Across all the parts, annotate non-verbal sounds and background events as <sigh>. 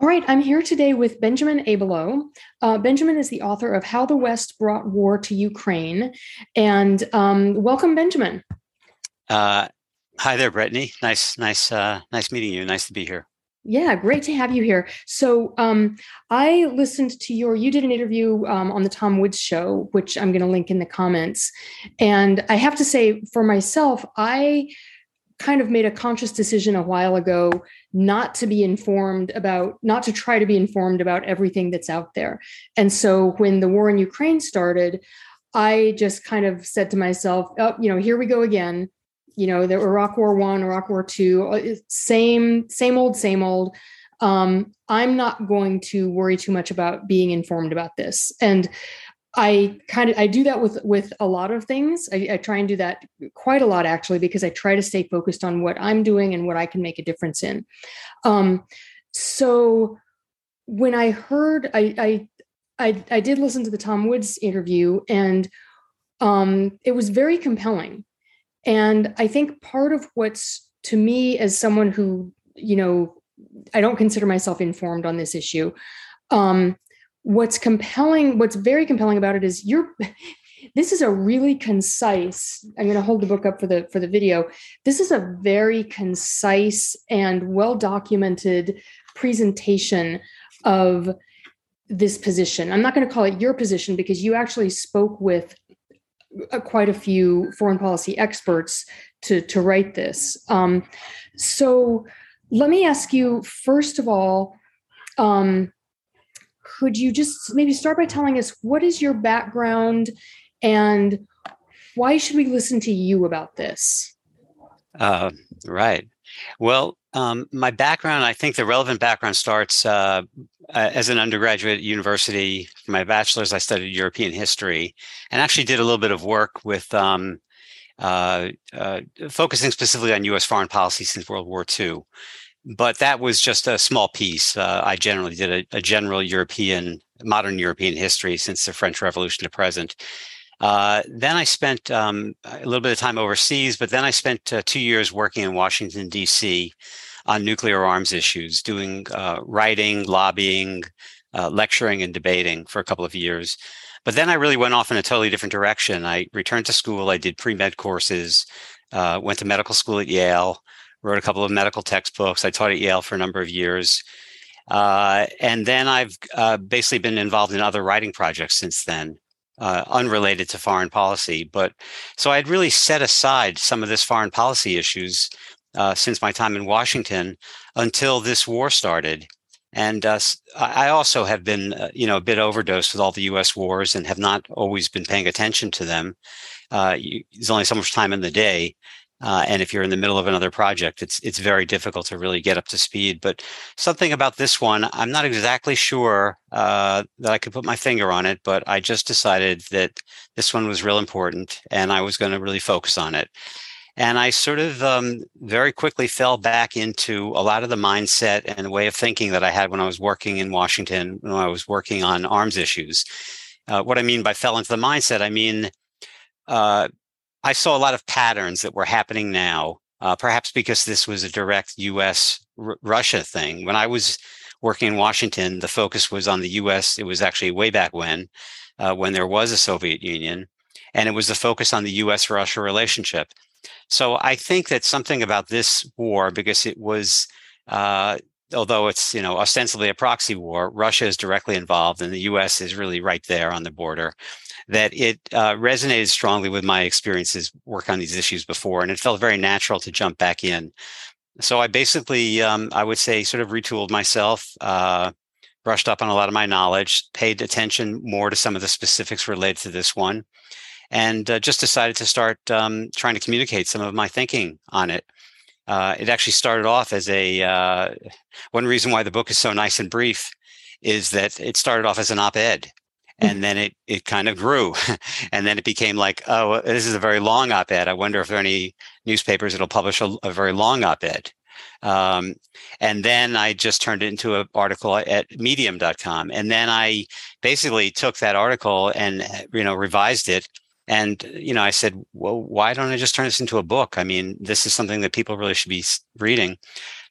All right, I'm here today with Benjamin Abelow. Uh, Benjamin is the author of How the West Brought War to Ukraine. And um, welcome, Benjamin. Uh, hi there, Brittany. Nice, nice, uh, nice meeting you. Nice to be here. Yeah, great to have you here. So, um, I listened to your, you did an interview um, on the Tom Woods show, which I'm going to link in the comments. And I have to say, for myself, I kind of made a conscious decision a while ago not to be informed about not to try to be informed about everything that's out there. And so when the war in ukraine started i just kind of said to myself oh you know here we go again. You know the iraq war one iraq war two uh, same same old same old. Um, i'm not going to worry too much about being informed about this. And I kind of I do that with with a lot of things. I, I, try and do that quite a lot actually because I try to stay focused on what I'm doing and what I can make a difference in. Um, so when I heard I, I I I did listen to the Tom Woods interview and um, it was very compelling. And I think part of what's to me as someone who you know I don't consider myself informed on this issue. Um, what's compelling what's very compelling about it is you're <laughs> this is a really concise i'm going to hold the book up for the for the video. This is a very concise and well documented presentation of this position. I'm not going to call it your position because you actually spoke with uh, quite a few foreign policy experts to to write this. Um, so let me ask you first of all um, could you just maybe start by telling us what is your background and why should we listen to you about this? Uh, right. Well, um, my background, I think the relevant background starts uh, as an undergraduate at university. For my bachelor's, I studied European history and actually did a little bit of work with um, uh, uh focusing specifically on U.S. foreign policy since World War II but that was just a small piece. Uh, I generally did a, a, general European, modern European history since the French Revolution to present. Uh, then I spent um, a little bit of time overseas, but then I spent uh, two years working in Washington, D.C. on nuclear arms issues, doing uh, writing, lobbying, uh, lecturing, and debating for a couple of years. But then I really went off in a totally different direction. I returned to school, I did pre med courses, uh, went to medical school at Yale wrote a couple of medical textbooks. I taught at Yale for a number of years. Uh, and then I've uh, basically been involved in other writing projects since then, uh, unrelated to foreign policy. But so I had really set aside some of this foreign policy issues uh, since my time in Washington until this war started. And uh, I also have been, uh, you know, a bit overdosed with all the U.S. wars and have not always been paying attention to them. You, there's only so much time in the day. Uh, and if you're in the middle of another project, it's it's very difficult to really get up to speed. But something about this one, I'm not exactly sure uh, that I could put my finger on it. But I just decided that this one was real important, and I was going to really focus on it. And I sort of um, very quickly fell back into a lot of the mindset and way of thinking that I had when I was working in Washington, when I was working on arms issues. Uh, what I mean by fell into the mindset, I mean uh, I saw a lot of patterns that were happening now, uh, perhaps because this was a direct US R- Russia thing. When I was working in Washington, the focus was on the US. It was actually way back when, uh, when there was a Soviet Union, and it was the focus on the US Russia relationship. So I think that something about this war, because it was, uh, although it's you know ostensibly a proxy war, Russia is directly involved, and the U.S. is really right there on the border that it uh, resonated strongly with my experiences work on these issues before, and it felt very natural to jump back in. So I basically, um, I would say, sort of retooled myself, uh, brushed up on a lot of my knowledge, paid attention more to some of the specifics related to this one, and uh, just decided to start um, trying to communicate some of my thinking on it. Uh, it actually started off as a uh, one reason why the book is so nice and brief is that it started off as an op-ed and then it it kind of grew <laughs> and then it became like oh this is a very long op-ed. I wonder if there are any newspapers that'll publish a, a very long op-ed. Um, and then i just turned it into an article at medium.com and then i basically took that article and you know revised it and you know i said well why don't i just turn this into a book? I mean this is something that people really should be reading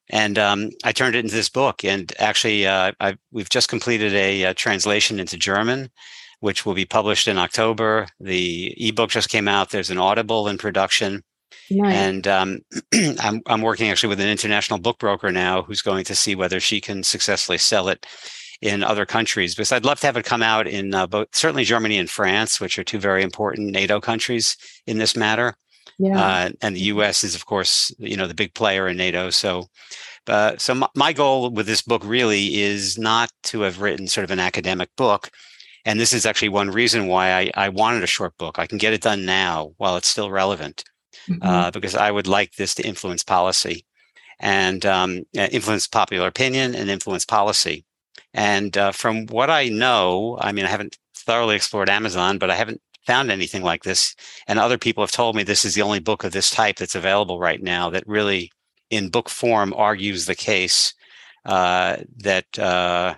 and um, I turned it into this book. And actually, uh, we've just completed a, a, translation into German, which will be published in October. The ebook just came out. There's an Audible in production. Nice. And um, <clears throat> I'm, I'm working actually with an international book broker now who's going to see whether she can successfully sell it in other countries because I'd love to have it come out in uh, both certainly Germany and France, which are two very important NATO countries in this matter. Yeah. Uh, and the U.S. is, of course, you know, the big player in NATO. So, uh, so my, my goal with this book really is not to have written sort of an academic book. And this is actually one reason why I, I wanted a short book. I can get it done now while it's still relevant, mm-hmm. uh, because I would like this to influence policy and um, influence popular opinion and influence policy. And uh, from what I know, I mean, I haven't thoroughly explored Amazon, but I haven't found anything like this. And other people have told me this is the only book of this type that's available right now that really, in book form, argues the case uh, that uh,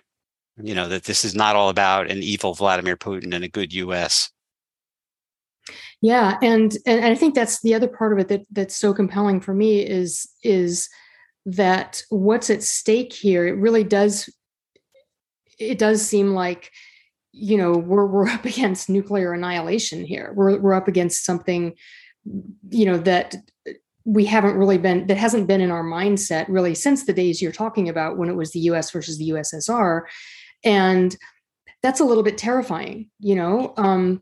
you know that this is not all about an evil Vladimir Putin and a good U.S. Yeah, and and I think that's the other part of it that that's so compelling for me is is that what's at stake here. It really does it does seem like you know we're we're up <laughs> against nuclear annihilation here. We're we're up against something you know that we haven't really been that hasn't been in our mindset really since the days you're talking about when it was the US versus the USSR and that's a little bit terrifying you know? Um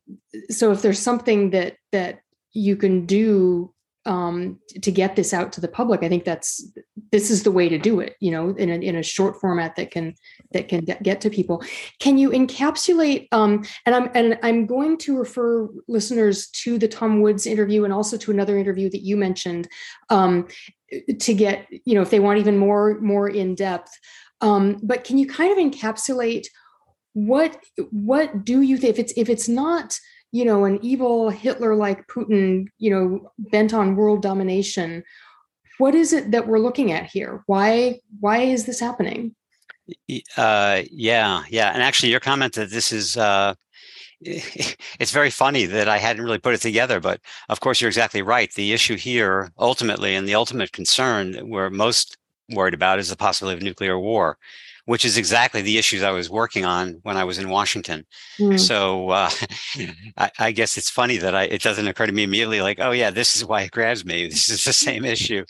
so if there's something that that you can do um, to get this out to the public. I think that's this is the way to do it. You know, in a, in a short format that can that can get to people. Can you encapsulate? Um, and I'm and I'm going to refer listeners to the Tom Woods interview and also to another interview that you mentioned um, to get you know if they want even more more in depth. Um, but can you kind of encapsulate what what do you think if it's if it's not you know, an evil Hitler like Putin, you know, bent on world domination. What is it that we're looking at here? Why why is this happening? Uh, yeah, yeah, and actually, your comment that this is uh, <laughs> it's very funny that I hadn't really put it together, but of course, you're exactly right. The issue here, ultimately, and the ultimate concern we're most worried about is the possibility of nuclear war which is exactly the issues I was working on when I was in Washington. Mm. So uh, <laughs> I, I, guess it's funny that I, it doesn't occur to me immediately like, oh yeah, this is why it grabs me. <laughs> This is the same issue.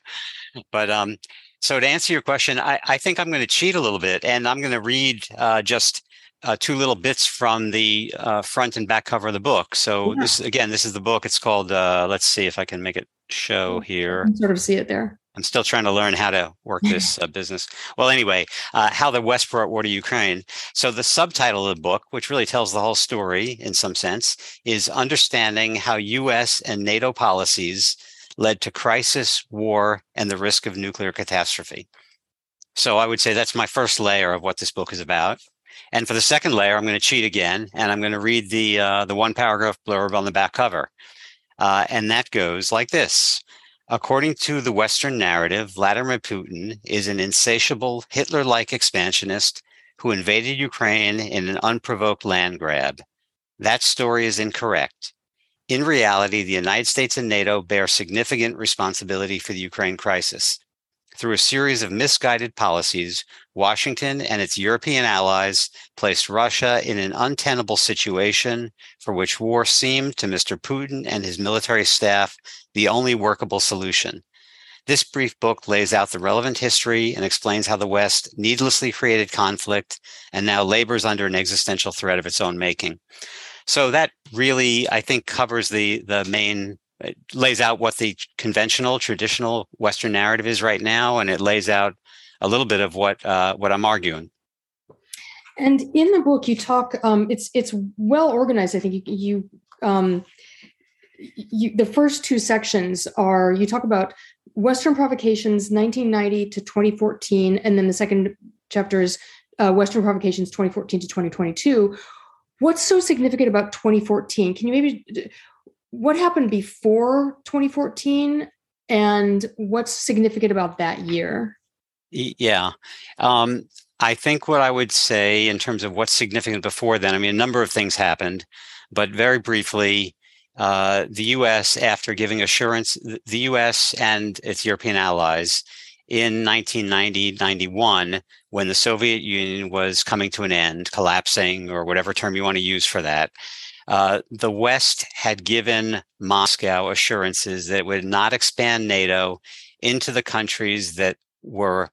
But um, so to answer your question, I, I think I'm going to cheat a little bit and I'm going to read uh, just uh, two little bits from the uh, front and back cover of the book. So yeah. this again, this is the book. It's called. Uh, let's see if I can make it show here. sort of see it there. I'm still trying to learn how to work this uh, business. Well, anyway, uh, how the West brought war to Ukraine. So the subtitle of the book, which really tells the whole story in some sense, is understanding how U.S. and NATO policies led to crisis, war, and the risk of nuclear catastrophe. So I would say that's my first layer of what this book is about. And for the second layer, I'm going to cheat again, and I'm going to read the uh, the one paragraph blurb on the back cover, uh, and that goes like this. According to the Western narrative, Vladimir Putin is an insatiable Hitler like expansionist who invaded Ukraine in an unprovoked land grab. That story is incorrect. In reality, the United States and NATO bear significant responsibility for the Ukraine crisis. Through a series of misguided policies, Washington and its European allies placed Russia in an untenable situation for which war seemed to Mr. Putin and his military staff the only workable solution. This brief book lays out the relevant history and explains how the West needlessly created conflict and now labors under an existential threat of its own making. So that really, I think, covers the the main it lays out what the conventional, traditional Western narrative is right now, and it lays out a little bit of what uh, what I'm arguing. And in the book, you talk. Um, it's it's well organized. I think you, you, um, you the first two sections are you talk about Western provocations 1990 to 2014, and then the second chapter is uh, Western provocations 2014 to 2022. What's so significant about 2014? Can you maybe what happened before 2014 and what's significant about that year? Yeah. Um, I think what I would say in terms of what's significant before then, I mean, a number of things happened, but very briefly, uh, the U.S., after giving assurance, the U.S. and its European allies, in 1990 91 when the Soviet Union was coming to an end, collapsing, or whatever term you want to use for that. Uh, the West had given Moscow assurances that it would not expand NATO into the countries that were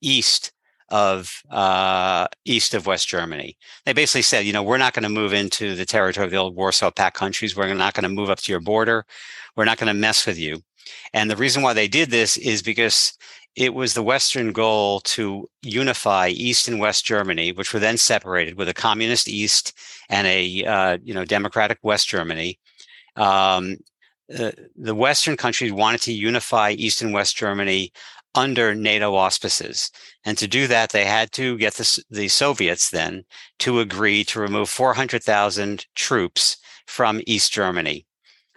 east of uh, east of West Germany. They basically said, you know, we're not going to move into the territory of the old Warsaw Pact countries. We're not going to move up to your border. We're not going to mess with you. And the reason why they did this is because it was the Western goal to unify East and West Germany, which were then separated with a communist East and a uh, you know democratic West Germany. Um, the Western countries wanted to unify East and West Germany under NATO auspices. And to do that, they had to get the, the Soviets then to agree to remove 400,000 troops from East Germany.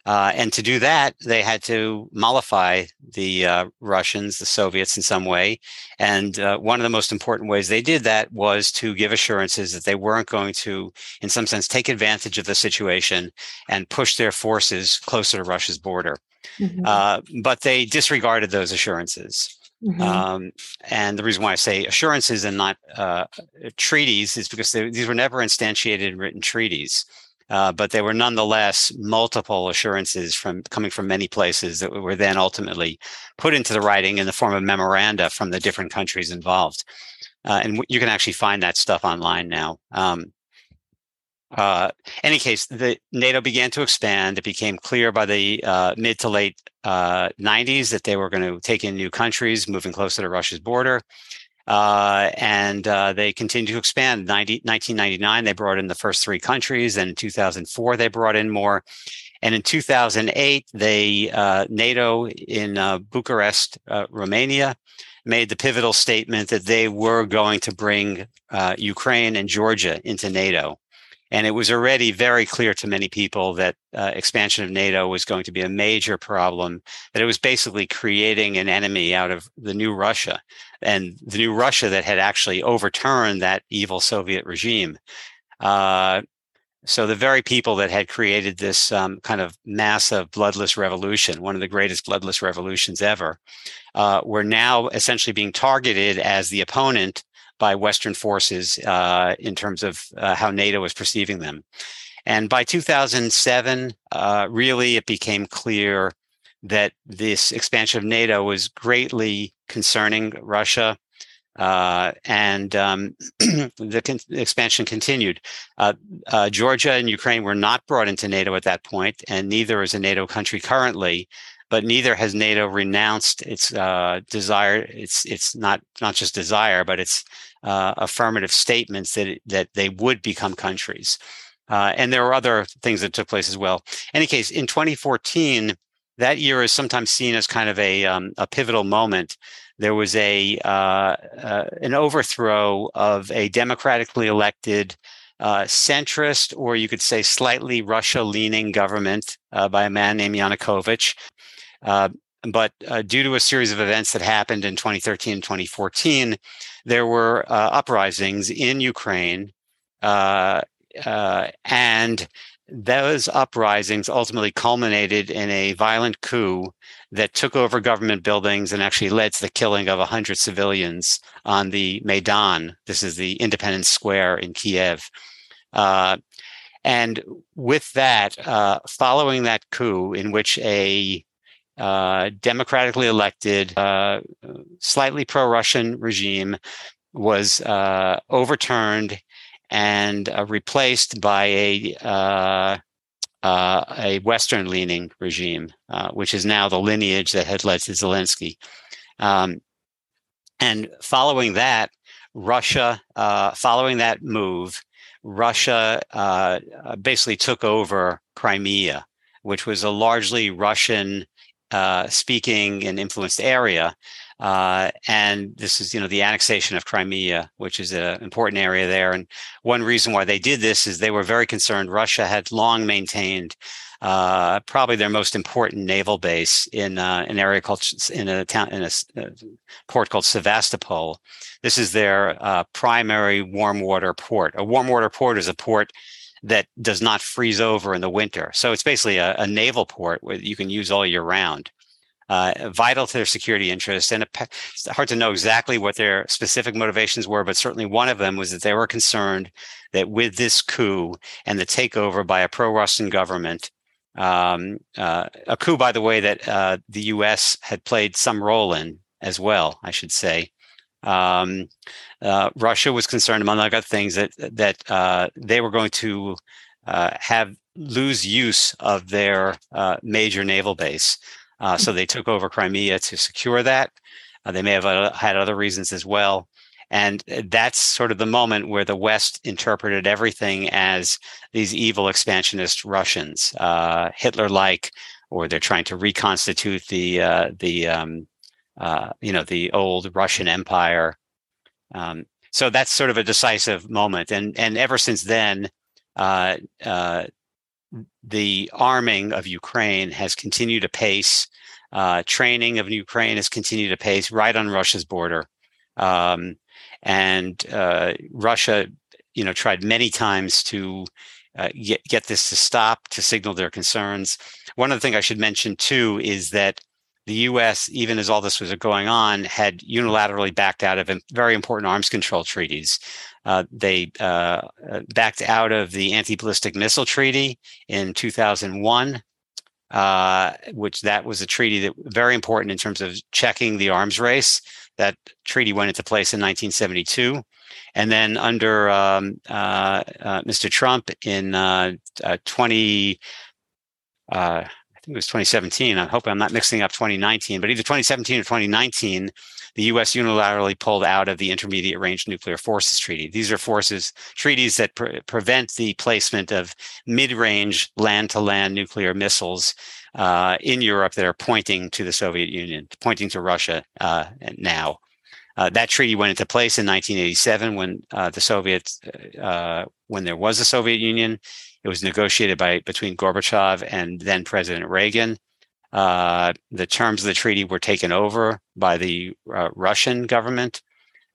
Uh, and to do that, they had to mollify the uh, Russians, the Soviets in some way. And uh, one of the most important ways they did that was to give assurances that they weren't going to, in some sense, take advantage of the situation and push their forces closer to Russia's border. Mm-hmm. Uh, but they disregarded those assurances. Mm-hmm. Um, and the reason why I say assurances and not uh, treaties is because they, these were never instantiated in written treaties. Uh, but they were nonetheless multiple assurances from coming from many places that were then ultimately put into the writing in the form of memoranda from the different countries involved. Uh, and you can actually find that stuff online now. Um, uh, any case, the NATO began to expand. It became clear by the uh, mid to late uh, 90s that they were going to take in new countries, moving closer to Russia's border. Uh, and uh, they continued to expand. 90, 1999, they brought in the first three countries. And in 2004, they brought in more. And in 2008, they uh, NATO in Bucharest, Romania, made the pivotal statement that they were going to bring Ukraine and Georgia into NATO. And it was already very clear to many people that uh, expansion of NATO was going to be a major problem, that it was basically creating an enemy out of the new Russia and the new Russia that had actually overturned that evil Soviet regime. Uh, so the very people that had created this um, kind of massive bloodless revolution, one of the greatest bloodless revolutions ever, uh, were now essentially being targeted as the opponent by Western forces uh, in terms of uh, how NATO was perceiving them. And by 2007, uh, really it became clear that this expansion of NATO was greatly concerning Russia. Uh, and um, <clears throat> the, con- expansion continued. Uh, uh, Georgia and Ukraine were not brought into NATO at that point, and neither is a NATO country currently but neither has NATO renounced its uh, desire. It's it's not not just desire, but it's uh, affirmative statements that it, that they would become countries. Uh, and there were other things that took place as well. In any case, in 2014, that year is sometimes seen as kind of a um, a pivotal moment. There was a uh, uh, an overthrow of a democratically elected uh, centrist, or you could say slightly Russia leaning government uh, by a man named Yanukovych. Uh, but uh, due to a series of events that happened in 2013 and 2014, there were uh, uprisings in Ukraine. Uh, uh, and those uprisings ultimately culminated in a violent coup that took over government buildings and actually led to the killing of 100 civilians on the Maidan. This is the Independence Square in Kiev. Uh, and with that, following that coup, in which a democratically elected, uh, slightly pro Russian regime was uh, overturned and uh, replaced by a uh, a Western leaning regime, which is now the lineage that had led to Zelensky. Um, and following that, Russia, following that move, Russia basically took over Crimea, which was a largely Russian uh, speaking and influenced area. Uh, and this is, you know, the annexation of Crimea, which is an important area there. And one reason why they did this is they were very concerned. Russia had long maintained uh, probably their most important naval base in uh, an area called in a town in a, a port called Sevastopol. This is their uh, primary warm water port. A warm water port is a port that does not freeze over in the winter. So it's basically a, a naval port where you can use all year round. uh, vital to their security interests. And it's hard to know exactly what their specific motivations were, but certainly one of them was that they were concerned that with this coup and the takeover by a pro-Russian government, um, uh, a coup, by the way, that uh, the U.S. had played some role in as well, I should say. Um, uh, Russia was concerned, among other things, that that uh, they were going to uh, have lose use of their uh, major naval base. Uh, so they took over Crimea to secure that. Uh, they may have had other reasons as well. And that's sort of the moment where the West interpreted everything as these evil expansionist Russians, Hitler-like, or they're trying to reconstitute the the um, you know the old Russian Empire. Um, so that's sort of a decisive moment, and and ever since then, uh, uh, the arming of Ukraine has continued to pace. Uh, training of Ukraine has continued to pace right on Russia's border, um, and uh, Russia, you know, tried many times to uh, get get this to stop, to signal their concerns. One other thing I should mention too is that the U.S., even as all this was going on, had unilaterally backed out of very important arms control treaties. Uh, they uh, uh, backed out of the anti-ballistic missile treaty in 2001, uh, which that was a treaty that very important in terms of checking the arms race. That treaty went into place in 1972. And then under um, uh, uh, Mr. Trump in 20, I think it was 2017. I hope I'm not mixing up 2019, but either 2017 or 2019, the U.S. unilaterally pulled out of the Intermediate Range Nuclear Forces Treaty. These are forces treaties that pre- prevent the placement of mid-range land-to-land nuclear missiles uh, in Europe that are pointing to the Soviet Union, pointing to Russia uh, now. Uh, that treaty went into place in 1987 when uh, the Soviets, uh, when there was a Soviet Union. It was negotiated by between Gorbachev and then President Reagan. Uh, the terms of the treaty were taken over by the uh, Russian government,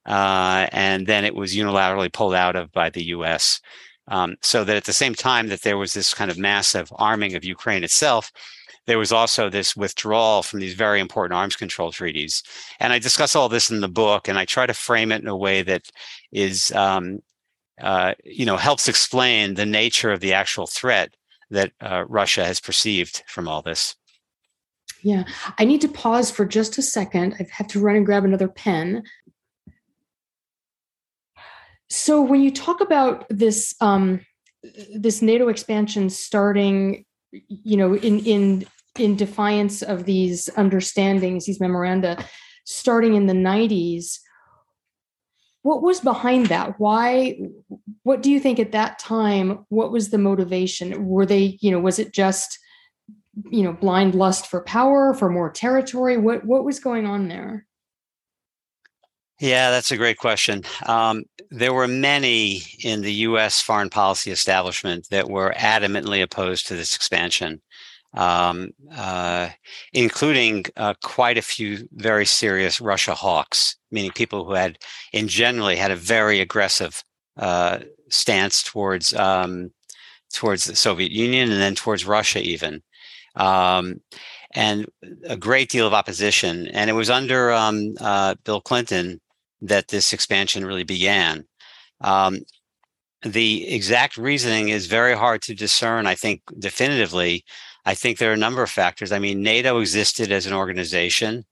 uh, and then it was unilaterally pulled out of by the U.S. Um, so that at the same time that there was this kind of massive arming of Ukraine itself, there was also this withdrawal from these very important arms control treaties. And I discuss all this in the book, and I try to frame it in a way that is um, uh, you know, helps explain the nature of the actual threat that uh, Russia has perceived from all this. Yeah, I need to pause for just a second. I have to run and grab another pen. So, when you talk about this um, this NATO expansion starting, you know, in in in defiance of these understandings, these memoranda, starting in the '90s, what was behind that? Why what do you think at that time what was the motivation? Were they you know was it just you know blind lust for power for more territory? What what was going on there? Yeah that's a great question. Um, there were many in the us foreign policy establishment that were adamantly opposed to this expansion um, uh, including uh, quite a few very serious Russia hawks, meaning people who had, in generally, had a very aggressive uh, stance towards um, towards the Soviet Union and then towards Russia, even, um, and a great deal of opposition. And it was under um, uh, Bill Clinton that this expansion really began. Um, the exact reasoning is very hard to discern, I think, definitively I think there are a number of factors. I mean, NATO existed as an organization.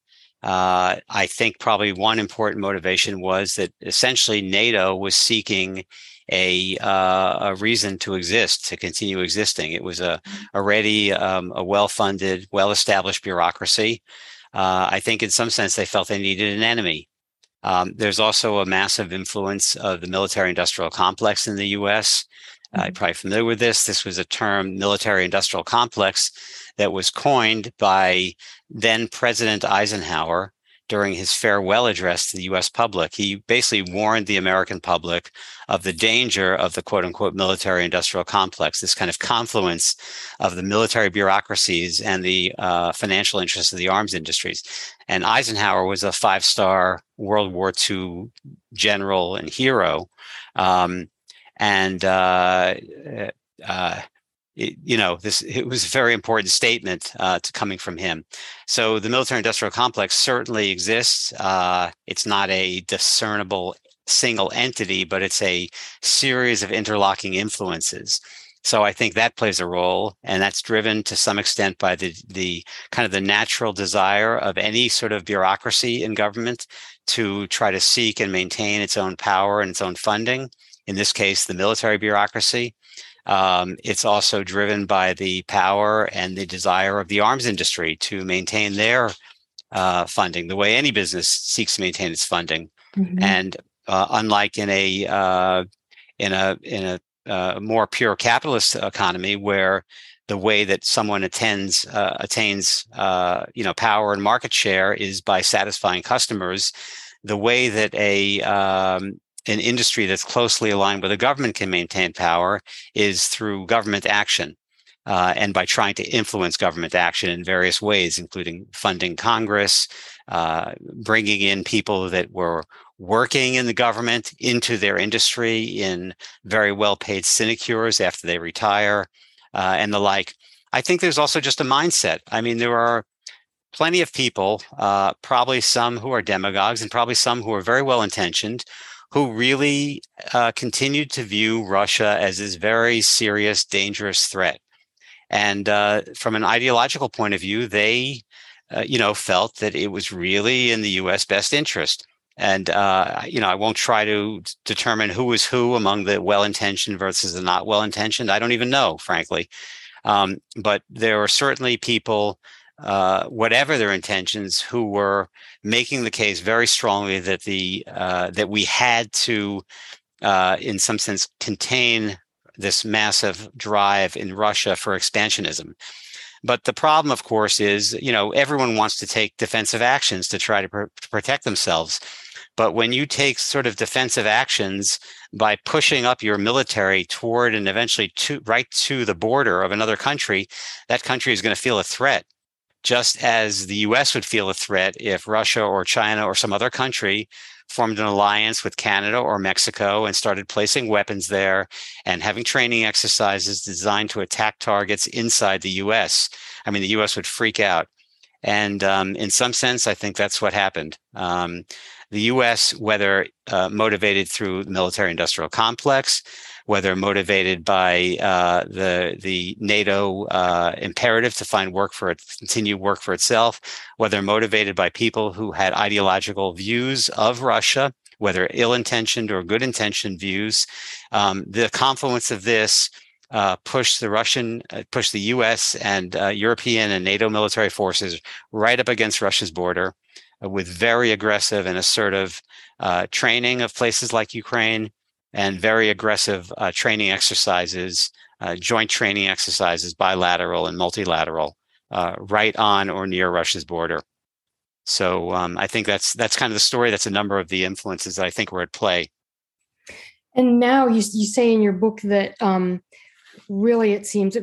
Uh, I think probably one important motivation was that essentially NATO was seeking a uh, a reason to exist, to continue existing. It was a mm-hmm. already um, a well-funded, well-established bureaucracy. Uh, I think in some sense they felt they needed an enemy. Um, there's also a massive influence of the military-industrial complex in the U.S. Uh, you're probably familiar with this. This was a term, military industrial complex, that was coined by then President Eisenhower during his farewell address to the US public. He basically warned the American public of the danger of the quote unquote military industrial complex, this kind of confluence of the military bureaucracies and the uh, financial interests of the arms industries. And Eisenhower was a five star World War II general and hero. Um, and uh, uh, it, you know, this it was a very important statement uh, to coming from him. So the military-industrial complex certainly exists. Uh, it's not a discernible single entity, but it's a series of interlocking influences. So I think that plays a role, and that's driven to some extent by the the kind of the natural desire of any sort of bureaucracy in government to try to seek and maintain its own power and its own funding. In this case, the military bureaucracy. Um, it's also driven by the power and the desire of the arms industry to maintain their uh, funding, the way any business seeks to maintain its funding. Mm-hmm. And uh, unlike in a uh, in a in a uh, more pure capitalist economy, where the way that someone attends uh, attains uh, you know power and market share is by satisfying customers, the way that a um, an industry that's closely aligned with the government can maintain power is through government action. Uh, and by trying to influence government action in various ways, including funding Congress, uh, bringing in people that were working in the government into their industry in very well paid sinecures after they retire, uh, and the like. I think there's also just a mindset. I mean, there are plenty of people, uh, probably some who are demagogues and probably some who are very well intentioned, who really uh, continued to view Russia as this very serious, dangerous threat. And uh, from an ideological point of view, they, uh, you know, felt that it was really in the U.S. best interest. And uh, you know, I won't try to determine who is who among the well-intentioned versus the not well-intentioned. I don't even know, frankly. Um, but there were certainly people uh, whatever their intentions, who were making the case very strongly that the uh, that we had to, uh, in some sense, contain this massive drive in Russia for expansionism. But the problem, of course, is you know everyone wants to take defensive actions to try to, pr- to protect themselves. But when you take sort of defensive actions by pushing up your military toward and eventually to right to the border of another country, that country is going to feel a threat just as the US would feel a threat if Russia or China or some other country formed an alliance with Canada or Mexico and started placing weapons there and having training exercises designed to attack targets inside the US. I mean, the US would freak out. And um, in some sense, I think that's what happened. Um, the US, whether uh, motivated through the military industrial complex, whether motivated by uh, the the NATO uh, imperative to find work for it, continue work for itself, whether motivated by people who had ideological views of Russia, whether ill-intentioned or good-intentioned views. Um, the confluence of this uh, pushed the Russian, uh, pushed the U.S. and uh, European and NATO military forces right up against Russia's border, with very aggressive and assertive uh, training of places like Ukraine, and very aggressive uh, training exercises, uh, joint training exercises, bilateral and multilateral, uh, right on or near Russia's border. So um, I think that's that's kind of the story. That's a number of the influences that I think were at play. And now you you say in your book that um, really it seems.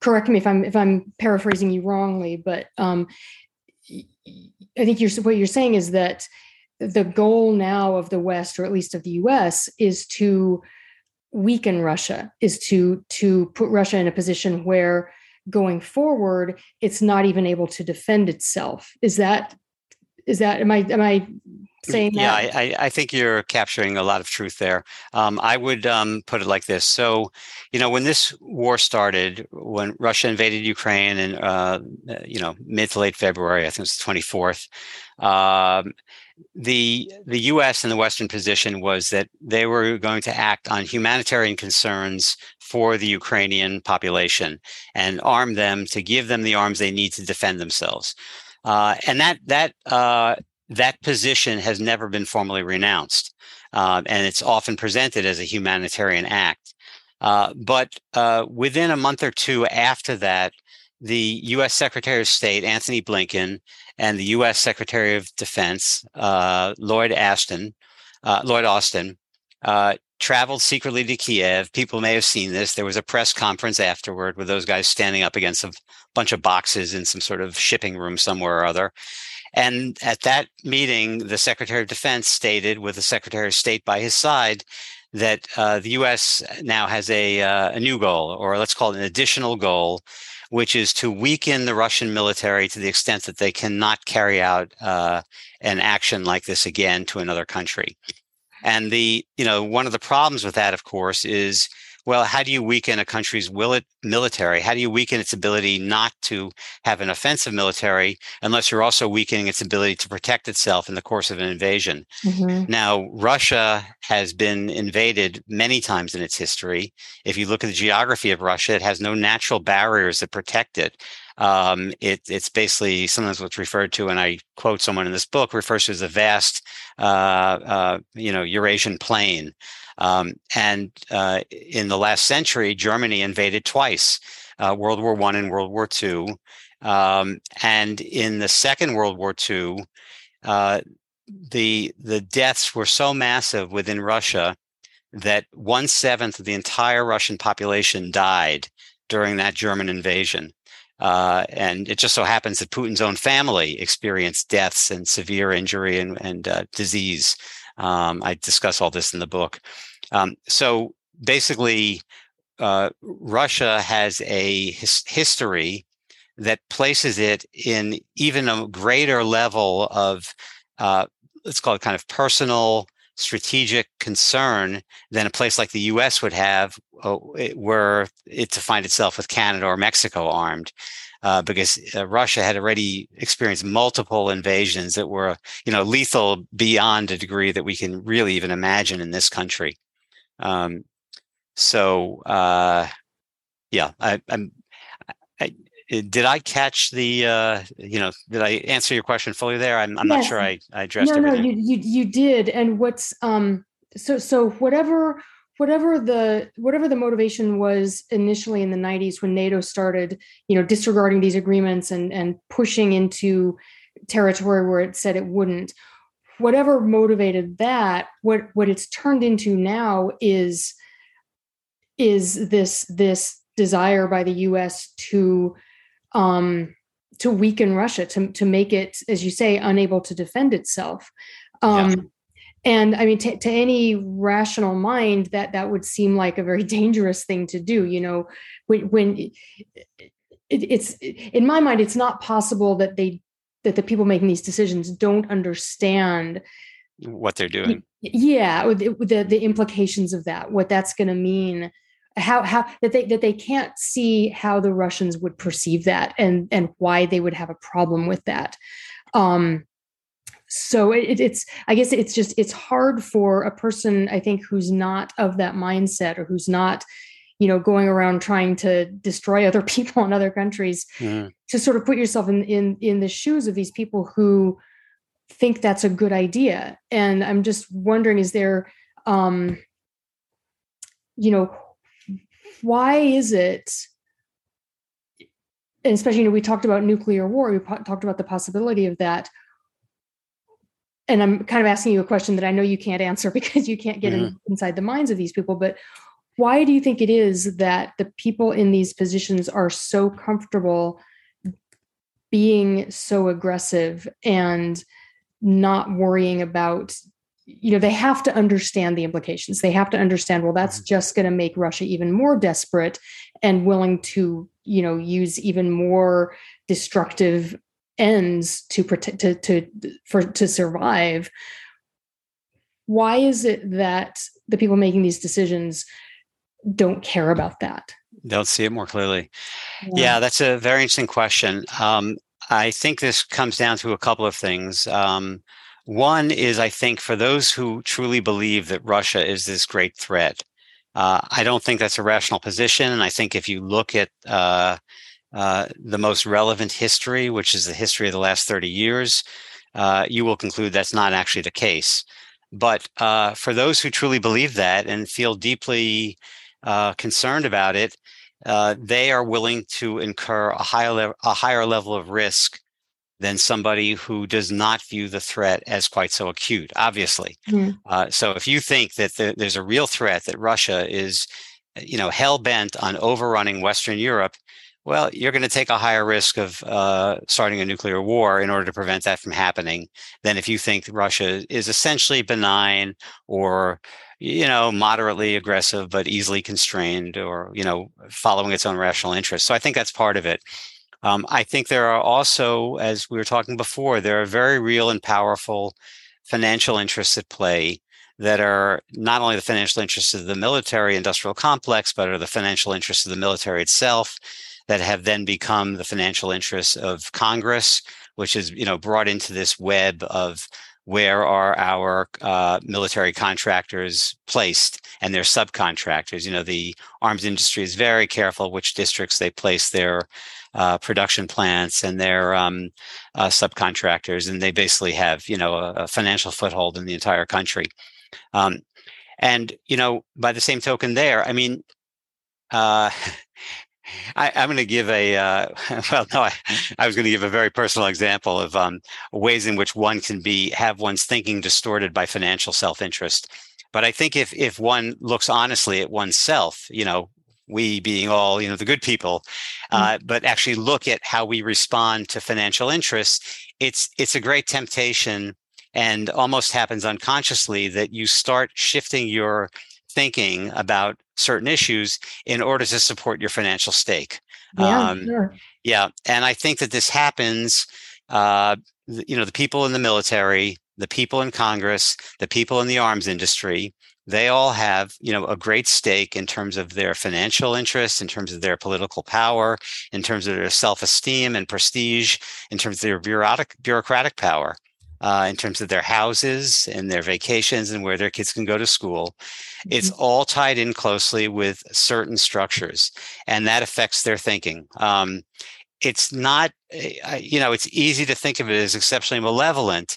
Correct me if I'm if I'm paraphrasing you wrongly, but um, I think you're what you're saying is that the goal now of the West, or at least of the US, is to weaken Russia, is to to put Russia in a position where going forward it's not even able to defend itself. Is that is that am I am I saying yeah, that? Yeah, I, I think you're capturing a lot of truth there. Um, I would um, put it like this. So, you know, when this war started, when Russia invaded Ukraine in, uh, you know, mid to late February, I think it was the 24th, um, the the U.S. and the Western position was that they were going to act on humanitarian concerns for the Ukrainian population and arm them to give them the arms they need to defend themselves. Uh, and that that uh, that position has never been formally renounced, uh, and it's often presented as a humanitarian act. Uh, but uh, within a month or two after that, the U.S. Secretary of State Antony Blinken and the U.S. Secretary of Defense uh, Lloyd Ashton, uh, Lloyd Austin, uh, traveled secretly to Kiev. People may have seen this. There was a press conference afterward with those guys standing up against a bunch of boxes in some sort of shipping room somewhere or other. And at that meeting, the Secretary of Defense stated, with the Secretary of State by his side, that uh, the U.S. now has a, uh, a new goal, or let's call it an additional goal, which is to weaken the Russian military to the extent that they cannot carry out uh, an action like this again to another country. And the, you know, one of the problems with that, of course, is well, how do you weaken a country's military? How do you weaken its ability not to have an offensive military unless you're also weakening its ability to protect itself in the course of an invasion? Mm-hmm. Now, Russia has been invaded many times in its history. If you look at the geography of Russia, it has no natural barriers that protect it. Um, it, it's basically sometimes what's referred to, and I quote someone in this book, refers to as a vast, uh, uh, you know, Eurasian plain. Um, and uh, in the last century, Germany invaded twice, uh, World War One and World War Two. Um, and in the Second World War Two, uh, the the deaths were so massive within Russia that one seventh of the entire Russian population died during that German invasion. Uh, and it just so happens that Putin's own family experienced deaths and severe injury and, and uh, disease. Um, I discuss all this in the book. Um, so basically, uh, Russia has a his- history that places it in even a greater level of, uh, let's call it kind of personal strategic concern than a place like the US would have, uh, were it to find itself with Canada or Mexico armed. Uh, because uh, Russia had already experienced multiple invasions that were, you know, lethal beyond a degree that we can really even imagine in this country. Um, so uh, yeah, I, am I, did I catch the uh, you know did I answer your question fully there? I'm, I'm yes. not sure I, I addressed no, everything. No, you, you you did. And what's um so so whatever whatever the whatever the motivation was initially in the 90s when NATO started, you know, disregarding these agreements and and pushing into territory where it said it wouldn't whatever motivated that what what it's turned into now is is this this desire by the US to um to weaken Russia to to make it as you say unable to defend itself um. And i mean to, to any rational mind that that would seem like a very <laughs> dangerous thing to do you know when when it, it's in my mind it's not possible that they that the people making these decisions don't understand what they're doing. yeah the, the, the implications of that what that's going to mean how how that they that they can't see how the russians would perceive that and and why they would have a problem with that. Um so it, it's i guess it's just it's hard for a person i think who's not of that mindset or who's not you know going around trying to destroy <laughs> other people in other countries mm. to sort of put yourself in in in the shoes of these people who think that's a good idea and i'm just wondering is there um you know why is it and especially you know we talked about nuclear war we talked about the possibility of that and i'm kind of asking you a question that i know you can't answer <laughs> because you can't get mm-hmm. in, inside the minds of these people but why do you think it is that the people in these positions are so comfortable being so aggressive and not worrying about you know they have to understand the implications they have to understand well that's mm-hmm. just going to make russia even more desperate and willing to you know use even more destructive ends to protect to, to for to survive why is it that the people making these decisions don't care about that? Don't see it more clearly. Yeah, yeah that's a very interesting question. Um, I think this comes down to a couple of things. Um, one is, I think, for those who truly believe that Russia is this great threat, uh, I don't think that's a rational position. And I think if you look at uh, uh, the most relevant history, which is the history of the last 30 years, uh, you will conclude that's not actually the case. But uh, for those who truly believe that and feel deeply uh, concerned about it, uh, they are willing to incur a higher le- a higher level of risk than somebody who does not view the threat as quite so acute. Obviously, uh, so if you think that the, there's a real threat that Russia is, you know, hell bent on overrunning Western Europe, well, you're going to take a higher risk of uh, starting a nuclear war in order to prevent that from happening than if you think Russia is essentially benign or, you know, moderately aggressive but easily constrained or, you know, following its own rational interests. So I think that's part of it. Um, I think there are also, as we were talking before, there are very real and powerful financial interests at play that are not only the financial interests of the military industrial complex, but are the financial interests of the military itself that have then become the financial interests of Congress, which is you know brought into this web of where are our uh, military contractors placed and their subcontractors. You know, the arms industry is very careful which districts they place their uh, production plants and their um, uh, subcontractors, and they basically have you know a, a financial foothold in the entire country. Um, and you know, by the same token, there, I mean, uh, <laughs> I, am going to give a uh, <laughs> well, no, I, I was going to give a very personal example of um, ways in which one can be have one's thinking distorted by financial self-interest. But I think if if one looks honestly at oneself, you know, we being all you know the good people, mm. uh, but actually look at how we respond to financial interests, it's it's a great temptation and almost happens unconsciously that you start shifting your thinking about certain issues in order to support your financial stake. Yeah, um, sure. yeah, and I think that this happens. Uh, you know, the people in the military, the people in Congress, the people in the arms industry, they all have you know a great stake in terms of their financial interests in terms of their political power in terms of their self-esteem and prestige in terms of their bureaucratic bureaucratic power uh, in terms of their houses and their vacations and where their kids can go to school. Mm-hmm. It's all tied in closely with certain structures, and that affects their thinking. Um, it's not, eh, you know, it's easy to think of it as exceptionally malevolent,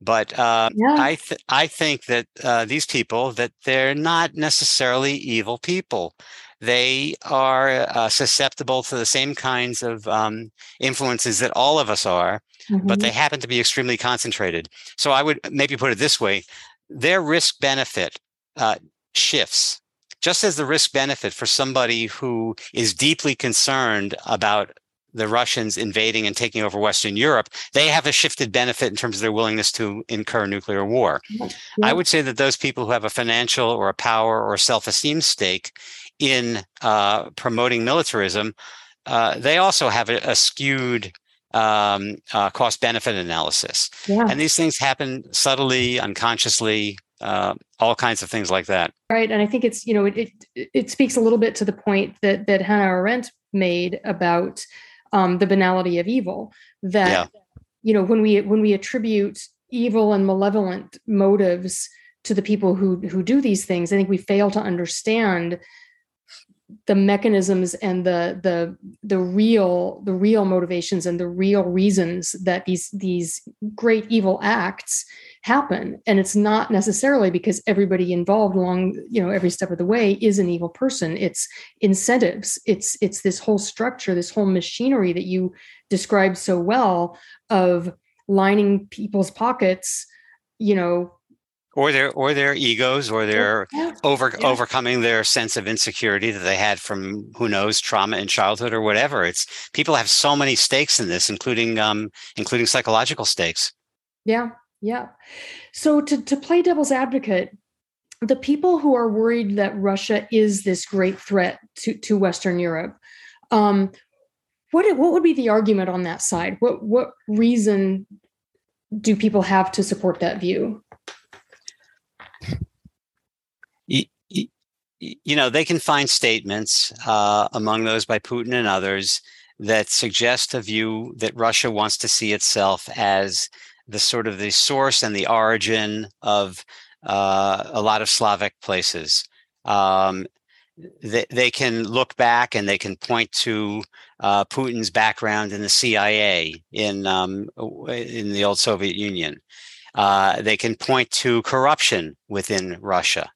but uh, yeah. I th- I think that uh, these people that they're not necessarily evil people. They are uh, susceptible to the same kinds of um, influences that all of us are, mm-hmm. but they happen to be extremely concentrated. So I would maybe put it this way: their risk benefit uh, shifts. Just as the risk benefit for somebody who is deeply concerned about the Russians invading and taking over Western Europe, they have a shifted benefit in terms of their willingness to incur nuclear war. Yeah. I would say that those people who have a financial or a power or self esteem stake in uh, promoting militarism, uh, they also have a, a skewed um, uh, cost benefit analysis. Yeah. And these things happen subtly, unconsciously, uh, all kinds of things like that. Right. And I think it's, you know, it, it, it speaks a little bit to the point that, that Hannah Arendt made about um, the banality of evil that, yeah. you know, when we, when we attribute evil and malevolent motives to the people who, who do these things, I think we fail to understand the mechanisms and the the the real the real motivations and the real reasons that these these great evil acts happen. And it's not necessarily because everybody involved along you know every step of the way is an evil person. It's incentives. It's it's this whole structure this whole machinery that you described so well of lining people's pockets you know or their or their egos or their yeah. over yeah. overcoming their sense of insecurity that they had from who knows trauma in childhood or whatever. It's people have so many stakes in this including um including psychological stakes. Yeah yeah. So to to play devil's advocate the people who are worried that russia is this great threat to to western europe um what what would be the argument on that side? What what reason do people have to support that view you know, they can find statements uh, among those by Putin and others that suggest a view that Russia wants to see itself as the sort of the source and the origin of uh, a lot of Slavic places. Um, they, they can look back and they can point to uh, Putin's background in the CIA in um, in the old Soviet Union. Uh, they can point to corruption within Russia.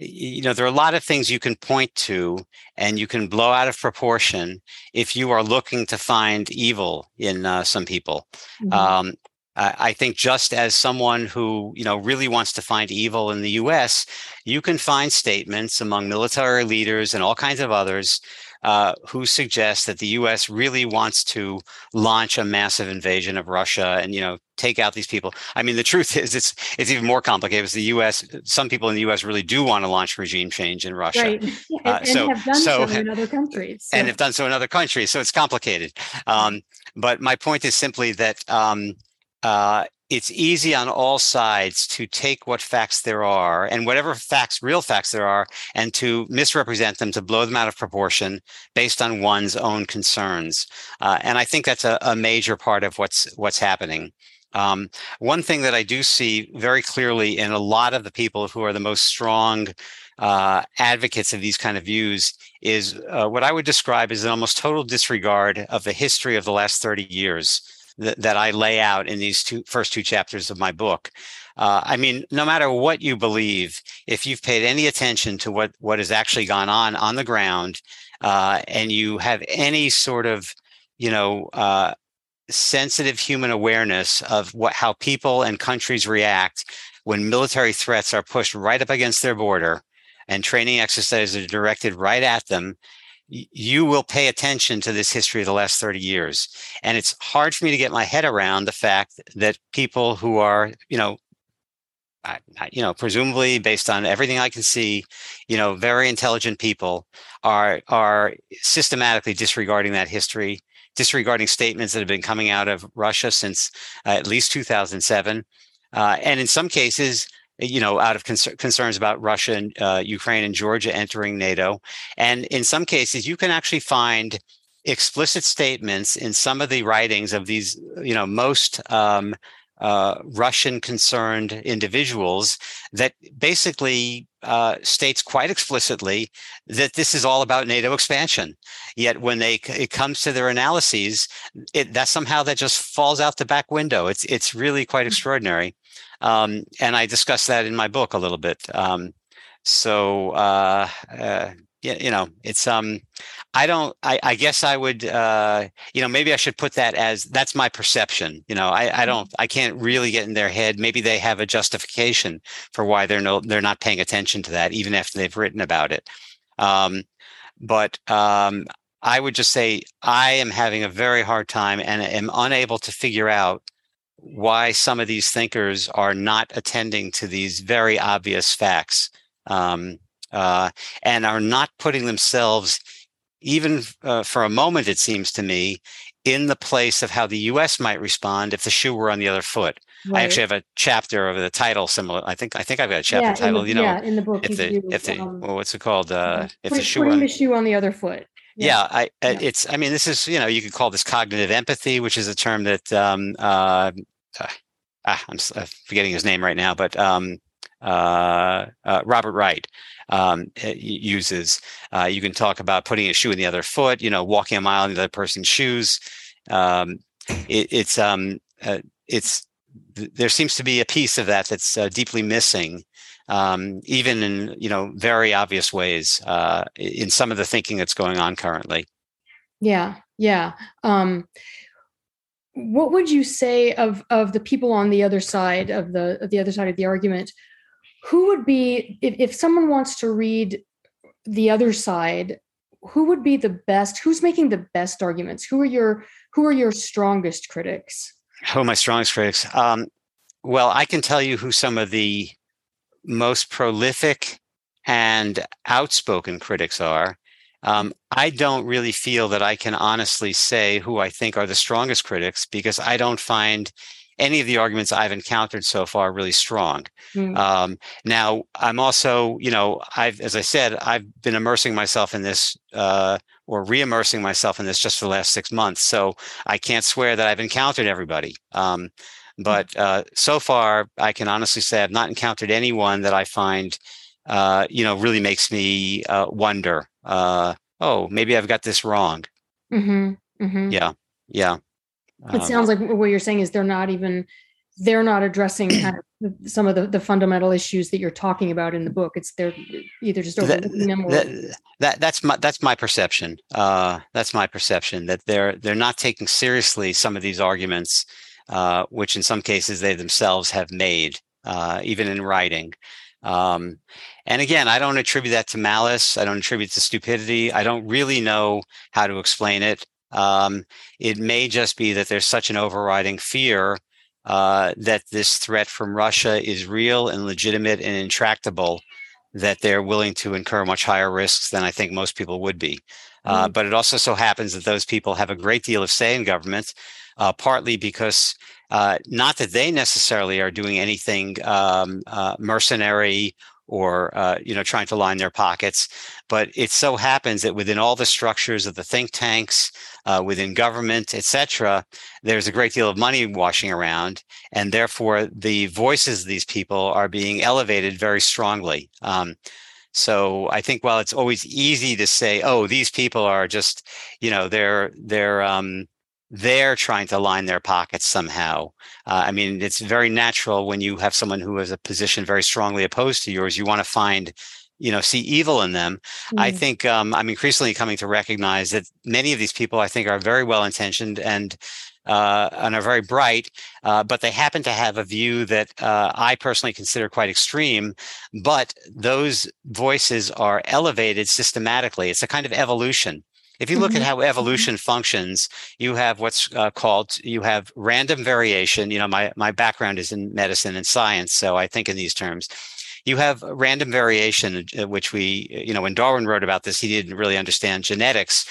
You know, there are a lot of things you can point to and you can blow out of proportion if you are looking to find evil in uh, some people. Mm-hmm. Um, I think just as someone who, you know, really wants to find evil in the US, you can find statements among military leaders and all kinds of others uh, who suggests that the U.S. really wants to launch a massive invasion of Russia and you know take out these people. I mean, the truth <laughs> is it's it's even more complicated. Because the U.S. Some people in the U.S. really do want to launch regime change in Russia, right? <laughs> and, uh, and so, have done so, so, in other countries, so. and have done so in other countries. So it's complicated. Um, but my point is simply that. Um, uh, it's easy on all sides to take what facts there are and whatever facts, real facts there are, and to misrepresent them, to blow them out of proportion based on one's own concerns. Uh, and I think that's a, a, major part of what's what's happening. Um, one thing that I do see very clearly in a lot of the people who are the most strong uh, advocates of these kind of views is uh, what I would describe as an almost total disregard of the history of the last 30 years that, I lay out in these two first two chapters of my book. Uh, I mean, no matter what you believe, if you've paid any attention to what what has actually gone on on the ground, uh, and you have any sort of, you know, uh, sensitive human awareness of what how people and countries react when military threats are pushed right up against their border, and training exercises are directed right at them, you will pay attention to this history of the last 30 years. And it's hard for me to get my head around the fact that people who are, you know, you know, presumably based on everything I can see, you know, very intelligent people are are systematically disregarding that history, disregarding statements that have been coming out of Russia since uh, at least 2007, uh, and in some cases, you know, out of concerns about Russia and uh, Ukraine and Georgia entering NATO. And in some cases, you can actually find explicit statements in some of the writings of these, you know, most um, uh, Russian concerned individuals that basically uh, states quite explicitly that this is all about NATO expansion. Yet when they it comes to their analyses, it that somehow that just falls out the back window. It's it's really quite mm. extraordinary. Um, and I discuss that in my book a little bit. Um, so uh, uh, yeah, you know, it's um, I don't. I, I guess I would. Uh, you know, maybe I should put that as that's my perception. You know, I, I mm-hmm. don't. I can't really get in their head. Maybe they have a justification for why they're no. They're not paying attention to that, even after they've written about it. Um, but um, I would just say I am having a very hard time and am unable to figure out why some of these thinkers are not attending to these very obvious facts um, uh, and are not putting themselves, even uh, for a moment, it seems to me, in the place of how the U.S. might respond if the shoe were on the other foot. Right. I actually have a chapter of the title similar. I think I think I've got a chapter yeah, title. The, you know, yeah, in the book, if the do, if the um, well, what's it called? Uh, if the shoe putting on, the shoe on the other foot yeah, I, yeah. it's i mean this is you know you could call this cognitive empathy which is a term that um uh, uh ah, i'm uh, forgetting his name right now but um uh, uh robert wright um uses uh you can talk about putting a shoe in the other foot you know walking a mile in the other person's shoes um it, it's um uh, it's there seems to be a piece of that that's uh, deeply missing um, even in you know very obvious ways in some of the thinking that's going on currently. Yeah, yeah. What would you say of of the people on the other side of the of the other side of the argument? Who would be if, if someone wants to read the other side? Who would be the best? Who's making the best arguments? Who are your who are your strongest critics? Who are my strongest critics? Um, well, I can tell you who some of the most prolific and outspoken critics are. Um, I don't really feel that I can honestly say who I think are the strongest critics because I don't find any of the arguments I've encountered so far really strong. Mm. Um, now, I'm also, you know, I've, as I said, I've been immersing myself in this uh, or re-immersing myself in this just for the last six months. So I can't swear that I've encountered everybody. Um, Mm. But uh, so far, I can honestly say I've not encountered anyone that I find, uh, you know, really makes me uh, wonder. Uh, oh, maybe I've got this wrong. Mm-hmm, mm-hmm. Yeah, yeah. It um, sounds like what you're saying is they're not even they're not addressing kind of some of the, the fundamental issues that you're talking about in the book. It's they're either just overlooking that, them or that, that, that's my that's my perception. Uh, that's my perception that they're they're not taking seriously some of these arguments uh, which in some cases they themselves have made, uh, even in writing. Um, and again, I don't attribute that to malice. I don't attribute it to stupidity. I don't really know how to explain it. Um, it may just be that there's such an overriding fear uh, that this threat from Russia is real and legitimate and intractable that they're willing to incur much higher risks than I think most people would be. Uh, mm. But it also so happens that those people have a great deal of say in government, uh, partly because uh, not that they necessarily are doing anything um, uh, mercenary or uh, you know trying to line their pockets but it so happens that within all the structures of the think tanks uh, within government etc there's a great deal of money washing around and therefore the voices of these people are being elevated very strongly. Um, so I think while it's always easy to say, "Oh, these people are just, you know, they're they're um, they're trying to line their pockets somehow. Uh, I mean, it's very natural when you have someone who has a position very strongly opposed to yours, you want to find, you know, see evil in them. Mm. I think um, I'm increasingly coming to recognize that many of these people, I think, are very well intentioned and uh, and are very bright, uh, but they happen to have a view that uh, I personally consider quite extreme. But those voices are elevated systematically. It's a kind of evolution. If you look at how mm-hmm. evolution functions, you have what's uh, called you have random variation. You know, my my background is in medicine and science, so I think in these terms. You have random variation, uh, which we, you know, when Darwin wrote about this, he didn't really understand genetics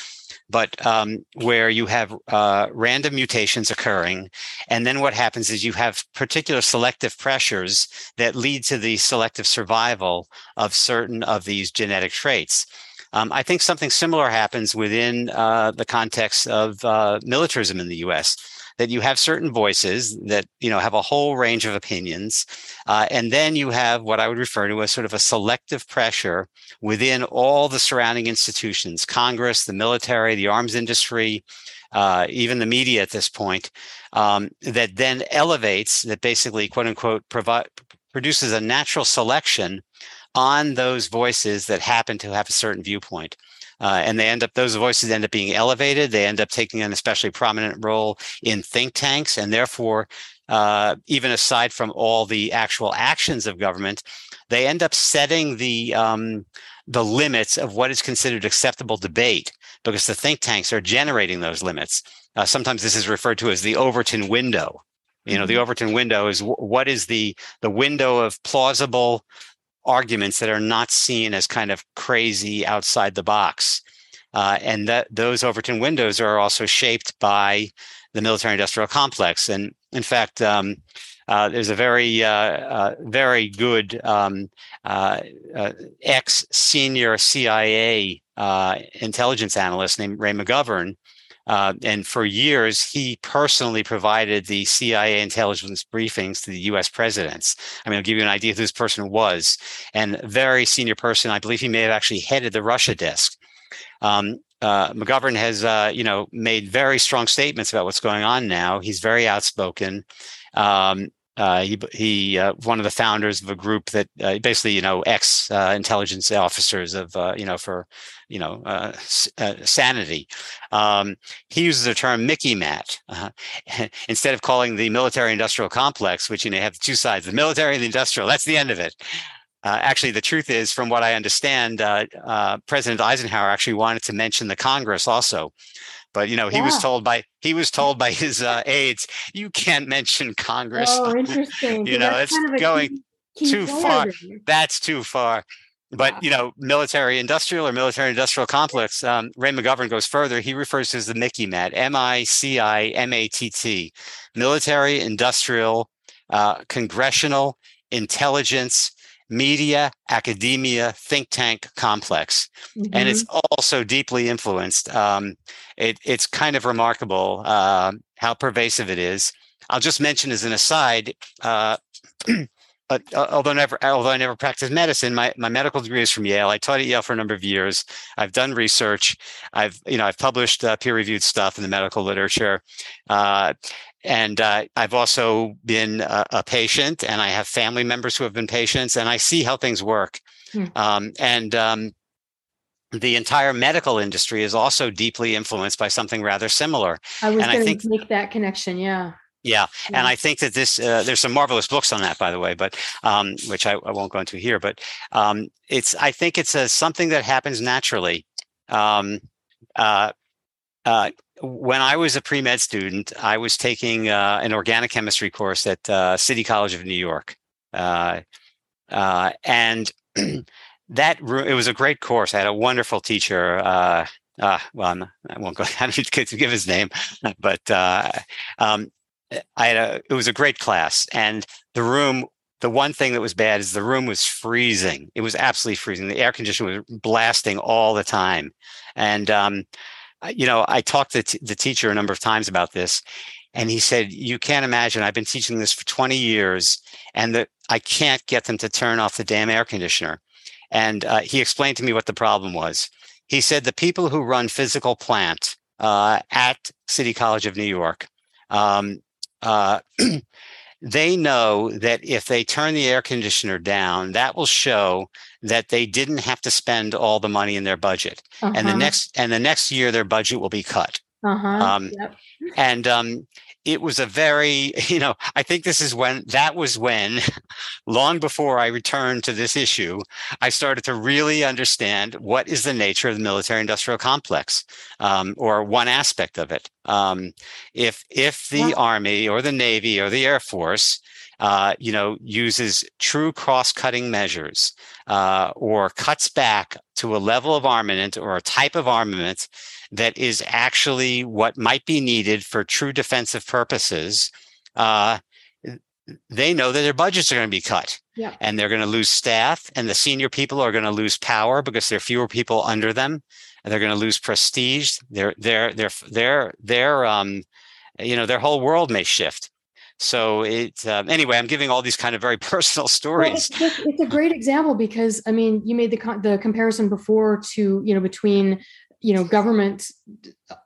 but um, where you have uh, random mutations occurring. And then what happens is you have particular selective pressures that lead to the selective survival of certain of these genetic traits. Um, I think something similar happens within uh, the context of uh, militarism in the U.S. That you have certain voices that you know have a whole range of opinions, uh, and then you have what I would refer to as sort of a selective pressure within all the surrounding institutions: Congress, the military, the arms industry, uh, even the media at this point, um, that then elevates, that basically, quote unquote, provide produces a natural selection on those voices that happen to have a certain viewpoint. Uh, and they end up those voices end up being elevated they end up taking an especially prominent role in think tanks and therefore uh, even aside from all the actual actions of government they end up setting the um, the limits of what is considered acceptable debate because the think tanks are generating those limits uh, sometimes this is referred to as the overton window you know the mm-hmm. overton window is what is the the window of plausible arguments that are not seen as kind of crazy outside the box. Uh, and that those Overton windows are also shaped by the military industrial complex. And in fact, um, uh, there's a very, uh, uh very good um, uh, uh, ex senior CIA intelligence analyst named Ray McGovern uh, and for years, he personally provided the CIA intelligence briefings to the US presidents. I mean, I'll give you an idea who this person was. And very senior person, I believe he may have actually headed the Russia desk. Um, uh, McGovern has, uh, you know, made very strong statements about what's going on now. He's very outspoken. Um, uh, he he uh, one of the founders of a group that uh, basically you know ex uh, intelligence officers of uh, you know for you know uh, sanity. Um, he uses the term Mickey Mat <laughs> instead of calling the military industrial complex, which you know have two sides: the military and the industrial. That's the end of it. actually, the truth is, from what I understand, President Eisenhower actually wanted to mention the Congress also. But you know, he yeah. was told by he was told by his uh, aides, you can't mention Congress. Oh, <laughs> interesting. you know, it's kind of going key, key too far. That's too far. But you know, military industrial or military industrial complex. Um, Ray McGovern goes further. He refers to as the Mickey Mat, M I C I M A T T, military industrial, uh, congressional intelligence media, academia, think tank complex. Mm-hmm. And it's mm-hmm. also deeply influenced. Um, it, it's kind of remarkable uh, how pervasive it is. I'll just mention as an aside, uh, <clears throat> uh, although never, although I never practiced medicine, my, my medical degree is from Yale. I taught at Yale for a number of years. I've done research. I've, you know, I've published uh, peer-reviewed stuff in the medical literature. Uh, and uh, I've also been a, a, patient, and I have family members who have been patients, and I see how things work. Hmm. Um, and um, the entire medical industry is also deeply influenced by something rather similar. I was going to make that connection. Yeah. Yeah, and I think that this uh, there's some marvelous books on that, by the way, but um, which I, I, won't go into here. But um, it's I think it's a, something that happens naturally. Um, uh, uh, when I was a pre med student, I was taking uh, an organic chemistry course at uh, City College of New York, uh, and <clears throat> that it was a great course. I had a wonderful teacher. Uh, well, I'm, I won't go. I don't need to give his name, but uh, um, I had a. It was a great class, and the room. The one thing that was bad is the room was freezing. It was absolutely freezing. The air conditioner was blasting all the time, and um, you know, I talked to t- the teacher a number of times about this, and he said, "You can't imagine. I've been teaching this for 20 years, and that I can't get them to turn off the damn air conditioner." And uh, he explained to me what the problem was. He said the people who run physical plant uh, at City College of New York, um, uh, they know that if they turn the air conditioner down, that will show that they didn't have to spend all the money in their budget, uh-huh. and the uh-huh. next and the next year their budget will be cut. Uh-huh. Um, yep. And um, it was a very, <laughs> you know, I think this is when that was when, <laughs> long before I returned to this issue, I started to really understand what is the nature of the military industrial complex um, or one aspect of it. Um, if if the yeah. army or the navy or the air force uh, you know, uses true cross-cutting measures uh, or cuts back to a level of armament or a type of armament that is actually what might be needed for true defensive purposes, uh, they know that their budgets are going to be cut. Yeah. And they're going to lose staff, and the senior people are going to lose power because there are fewer people under them, and they're going to lose prestige. Their their their their their um, you know, their whole world may shift. So it's um, anyway. I'm giving all these kind of very <laughs> personal stories. Well, it's, it's, a great example because I mean, you made the the comparison before to you know between you know government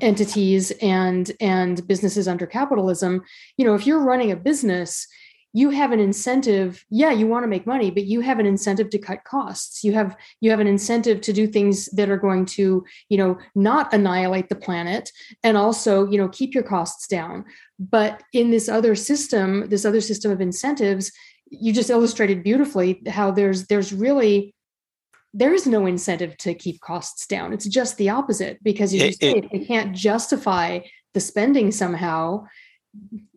entities and and businesses under capitalism you know if you're running a business you have an incentive yeah you want to make money but you have an incentive to cut costs. You have you have an incentive to do things that are going to you know not annihilate the planet and also you know keep your costs down. But in this other system this other system of incentives you just illustrated beautifully how there's there's really there is no incentive to keep costs down. It's just the opposite because you say, it, if they can't justify the spending somehow,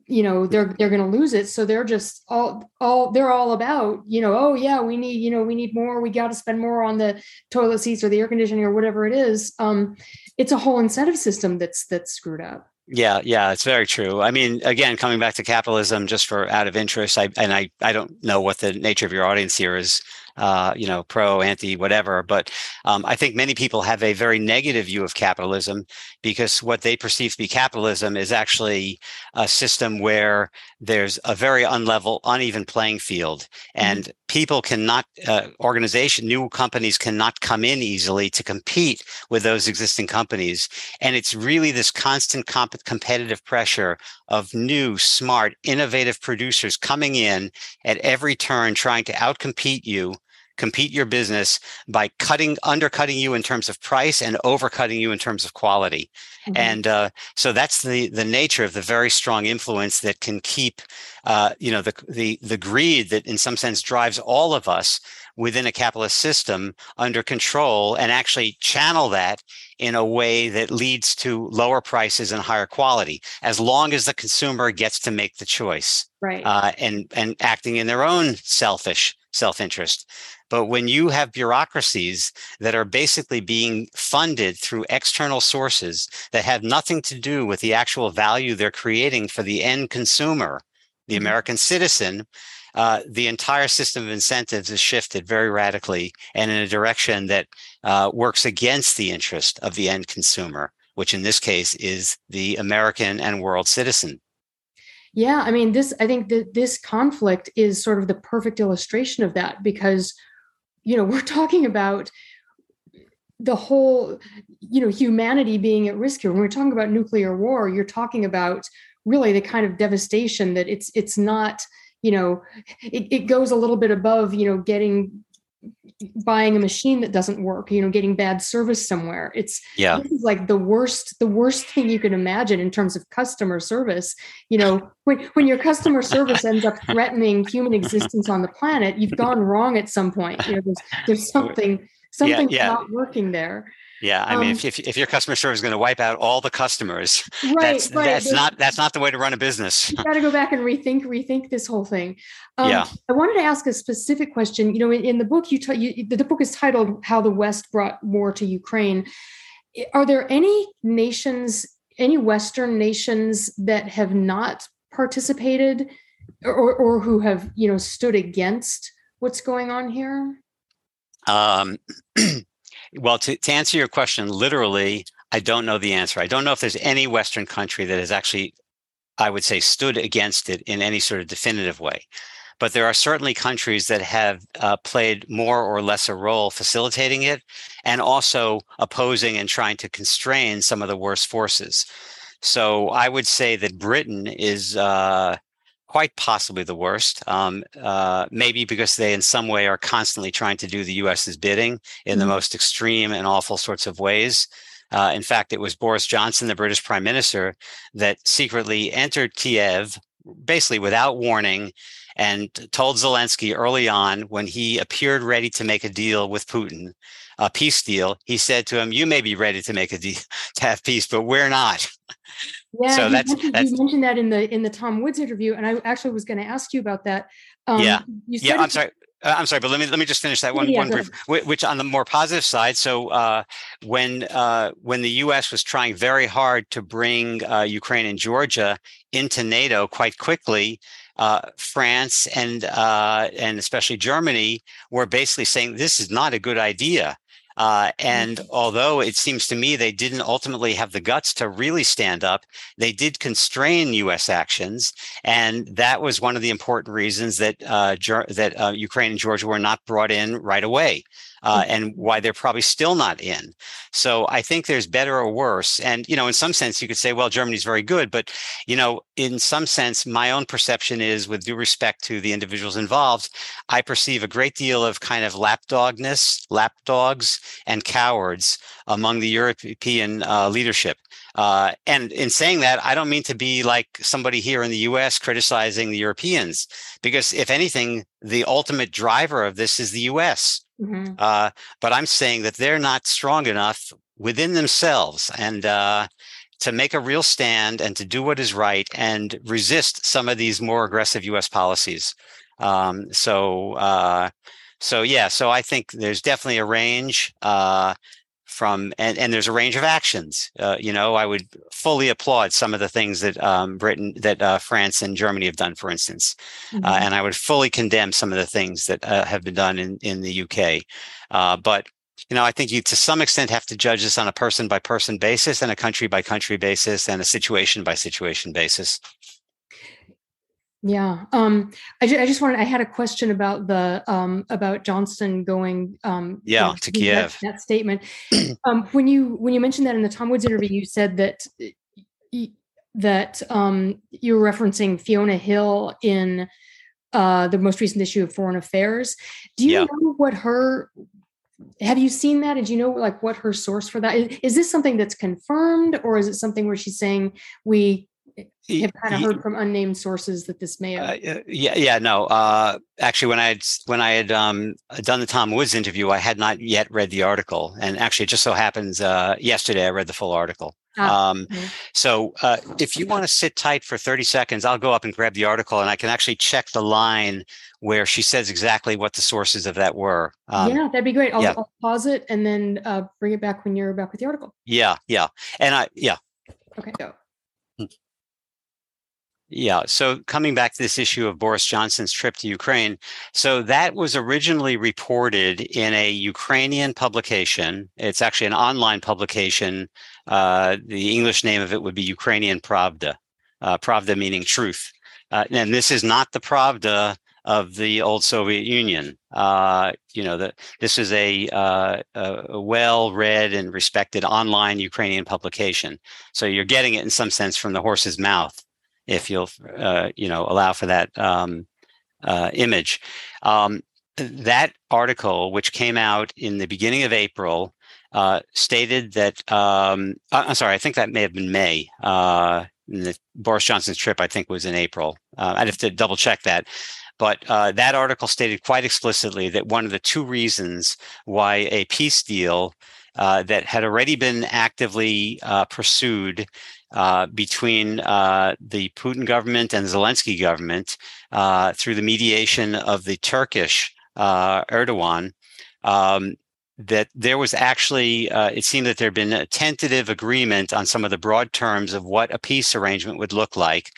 you know they're they're going to lose it. So they're just all all they're all about you know oh yeah we need you know we need more. We got to spend more on the toilet seats or the air conditioning or whatever it is. Um it's a whole incentive system that's that's screwed up yeah, yeah, it's very true. I mean, again, coming back to capitalism, just for out of interest, I and I, I don't know what the nature of your audience here is uh, you know, pro, anti, whatever. But um, I think many people have a very negative view of capitalism because what they perceive to be capitalism is actually a system where there's a very unlevel, uneven playing field, mm-hmm. and mm-hmm. People cannot, uh, organization, new companies cannot come in easily to compete with those existing companies, and it's really this constant comp- competitive pressure of new, smart, innovative producers coming in at every turn, trying to outcompete you compete your business by cutting undercutting you in terms of price and overcutting you in terms of quality. Mm-hmm. and uh, so that's the the nature of the very strong influence that can keep uh, you know the the the greed that in some sense drives all of us within a capitalist system under control and actually channel that in a way that leads to lower prices and higher quality as long as the consumer gets to make the choice right. uh, and and acting in their own selfish self-interest but when you have bureaucracies that are basically being funded through external sources that have nothing to do with the actual value they're creating for the end consumer, the mm-hmm. American citizen, uh, the entire system of incentives is shifted very radically and in a direction that uh, works against the interest of the end consumer, which in this case is the American and world citizen. Yeah, I mean, this, I think that this conflict is sort of the perfect illustration of that because you know <laughs> we're talking about the whole you know humanity being at risk here. When we're talking about nuclear war you're talking about really the kind of devastation that it's it's not you know it, it goes a little bit above you know getting buying a machine that doesn't work you know getting bad service somewhere. It's yeah. this is like the worst the worst thing you can imagine in terms of customer service. You know when, when your customer service ends up threatening human existence on the planet you've gone wrong at some point. You know there's there's something something yeah, yeah. not working there yeah, I mean, um, if, if, if your customer service is going to wipe out all the customers, right, that's right. that's not that's not the way to run a business. You got to go back and rethink rethink this whole thing. Um, yeah, I wanted to ask a specific question. You know, in, in the book, you, t- you the book is titled "How the West Brought War to Ukraine." Are there any nations, any Western nations that have not participated, or or who have you know stood against what's going on here? Um. <clears throat> Well, to, to answer your question, literally, I don't know the answer. I don't know if there's any Western country that has actually, I would say, stood against it in any sort of definitive way. But there are certainly countries that have uh, played more or less a role facilitating it and also opposing and trying to constrain some of the worst forces. So I would say that Britain is uh, quite possibly the worst. Um, uh, maybe because they, in some way, are constantly trying to do the U.S.'s bidding in mm-hmm. the most extreme and awful sorts of ways. Uh, in fact, it was Boris Johnson, the British Prime Minister, that secretly entered Kiev, basically without warning, and told Zelensky early on when he appeared ready to make a deal with Putin, a peace deal. He said to him, "You may be ready to make a deal <laughs> to have peace, but we're not." Yeah, so that's, mentioned, that's, you mentioned that in the in the Tom Woods interview, and I actually was going to ask you about that. Um, yeah, yeah. I'm sorry. Uh, I'm sorry, but let me let me just finish that one yeah, one brief. Which on the more positive side, so uh, when uh, when the U.S. was trying very hard to bring uh, Ukraine and Georgia into NATO quite quickly, uh, France and uh, and especially Germany were basically saying this is not a good idea. Uh, and mm-hmm. although it seems to me they didn't ultimately have the guts to really stand up, they did constrain U.S. actions, and that was one of the important reasons that uh, that uh, Ukraine and Georgia were not brought in right away uh, mm-hmm. and why they're probably still not in. So I think there's better or worse. And, you know, in some sense, you could say, well, Germany's very good. But, you know, in some sense, my own perception is, with due respect to the individuals involved, I perceive a great deal of kind of lapdogness, lapdogs, and cowards among the European uh, leadership. Uh, and in saying that, I don't mean to be like somebody here in the US criticizing the Europeans, because if anything, the ultimate driver of this is the US. Mm-hmm. Uh, but I'm saying that they're not strong enough within themselves and uh, to make a real stand and to do what is right and resist some of these more aggressive U.S. policies. Um, so, uh, so yeah, so I think there's definitely a range uh, from, and, and there's a range of actions. Uh, you know, I would fully applaud some of the things that um, Britain, that uh, France and Germany have done, for instance, uh, mm-hmm. and I would fully condemn some of the things that uh, have been done in in the UK. Uh, but you know, I think you to some extent have to judge this on a person by person basis and a country by country basis and a situation by situation basis. Yeah, um, I, ju- I, just wanted. I had a question about the um, about Johnson going. Um, yeah, to Kiev. That, that statement. <clears throat> um, when you when you mentioned that in the Tom Woods interview, you said that that um, you were referencing Fiona Hill in uh, the most recent issue of Foreign Affairs. Do you yeah. know what her? Have you seen that? And do you know like what her source for that is? Is this something that's confirmed, or is it something where she's saying we have kind of heard from unnamed sources that this may have. Uh, yeah, yeah, no. Uh, actually, when I had when I had um, done the Tom Woods interview, I had not yet read the article, and actually, it just so happens uh, yesterday I read the full article. Ah, um, okay. So, uh, if you want to sit tight for thirty seconds, I'll go up and grab the article, and I can actually check the line where she says exactly what the sources of that were. Um, yeah, that'd be great. I'll, yeah. I'll pause it and then uh, bring it back when you're back with the article. Yeah, yeah, and I yeah. Okay, go. Yeah. So coming back to this issue of Boris Johnson's trip to Ukraine. So that was originally reported in a Ukrainian publication. It's actually an online publication. Uh, the English name of it would be Ukrainian Pravda, uh, Pravda meaning truth. Uh, and this is not the Pravda of the old Soviet Union. Uh, you know, the, this is a, uh, a well-read and respected online Ukrainian publication. So you're getting it in some sense from the horse's mouth if you'll uh, you know allow for that um, uh, image. Um, that article, which came out in the beginning of April, uh, stated that um, I'm sorry, I think that may have been May. Uh, the Boris Johnson's trip, I think, was in April. Uh, I'd have to double check that. But uh, that article stated quite explicitly that one of the two reasons why a peace deal uh, that had already been actively uh, pursued uh, between uh, the Putin government and Zelensky government uh, through the mediation of the Turkish Erdogan. Um, that there was actually, it seemed that there had been a tentative agreement on some of the broad terms of what a peace arrangement would look like.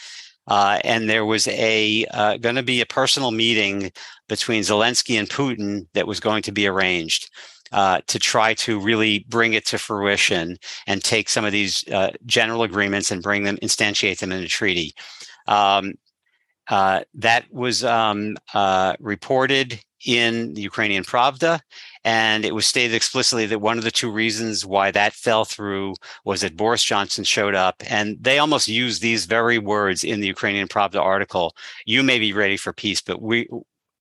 Uh, and there was a uh, going to be a personal meeting between Zelensky and Putin that was going to be arranged uh, to try to really bring it to fruition and take some of these uh, general agreements and bring them, instantiate them in a treaty. Um, uh, that was um, uh, reported in the Ukrainian Pravda, and it was stated explicitly that one of the two reasons why that fell through was that Boris Johnson showed up, and they almost used these very words in the Ukrainian Pravda article. You may be ready for peace, but we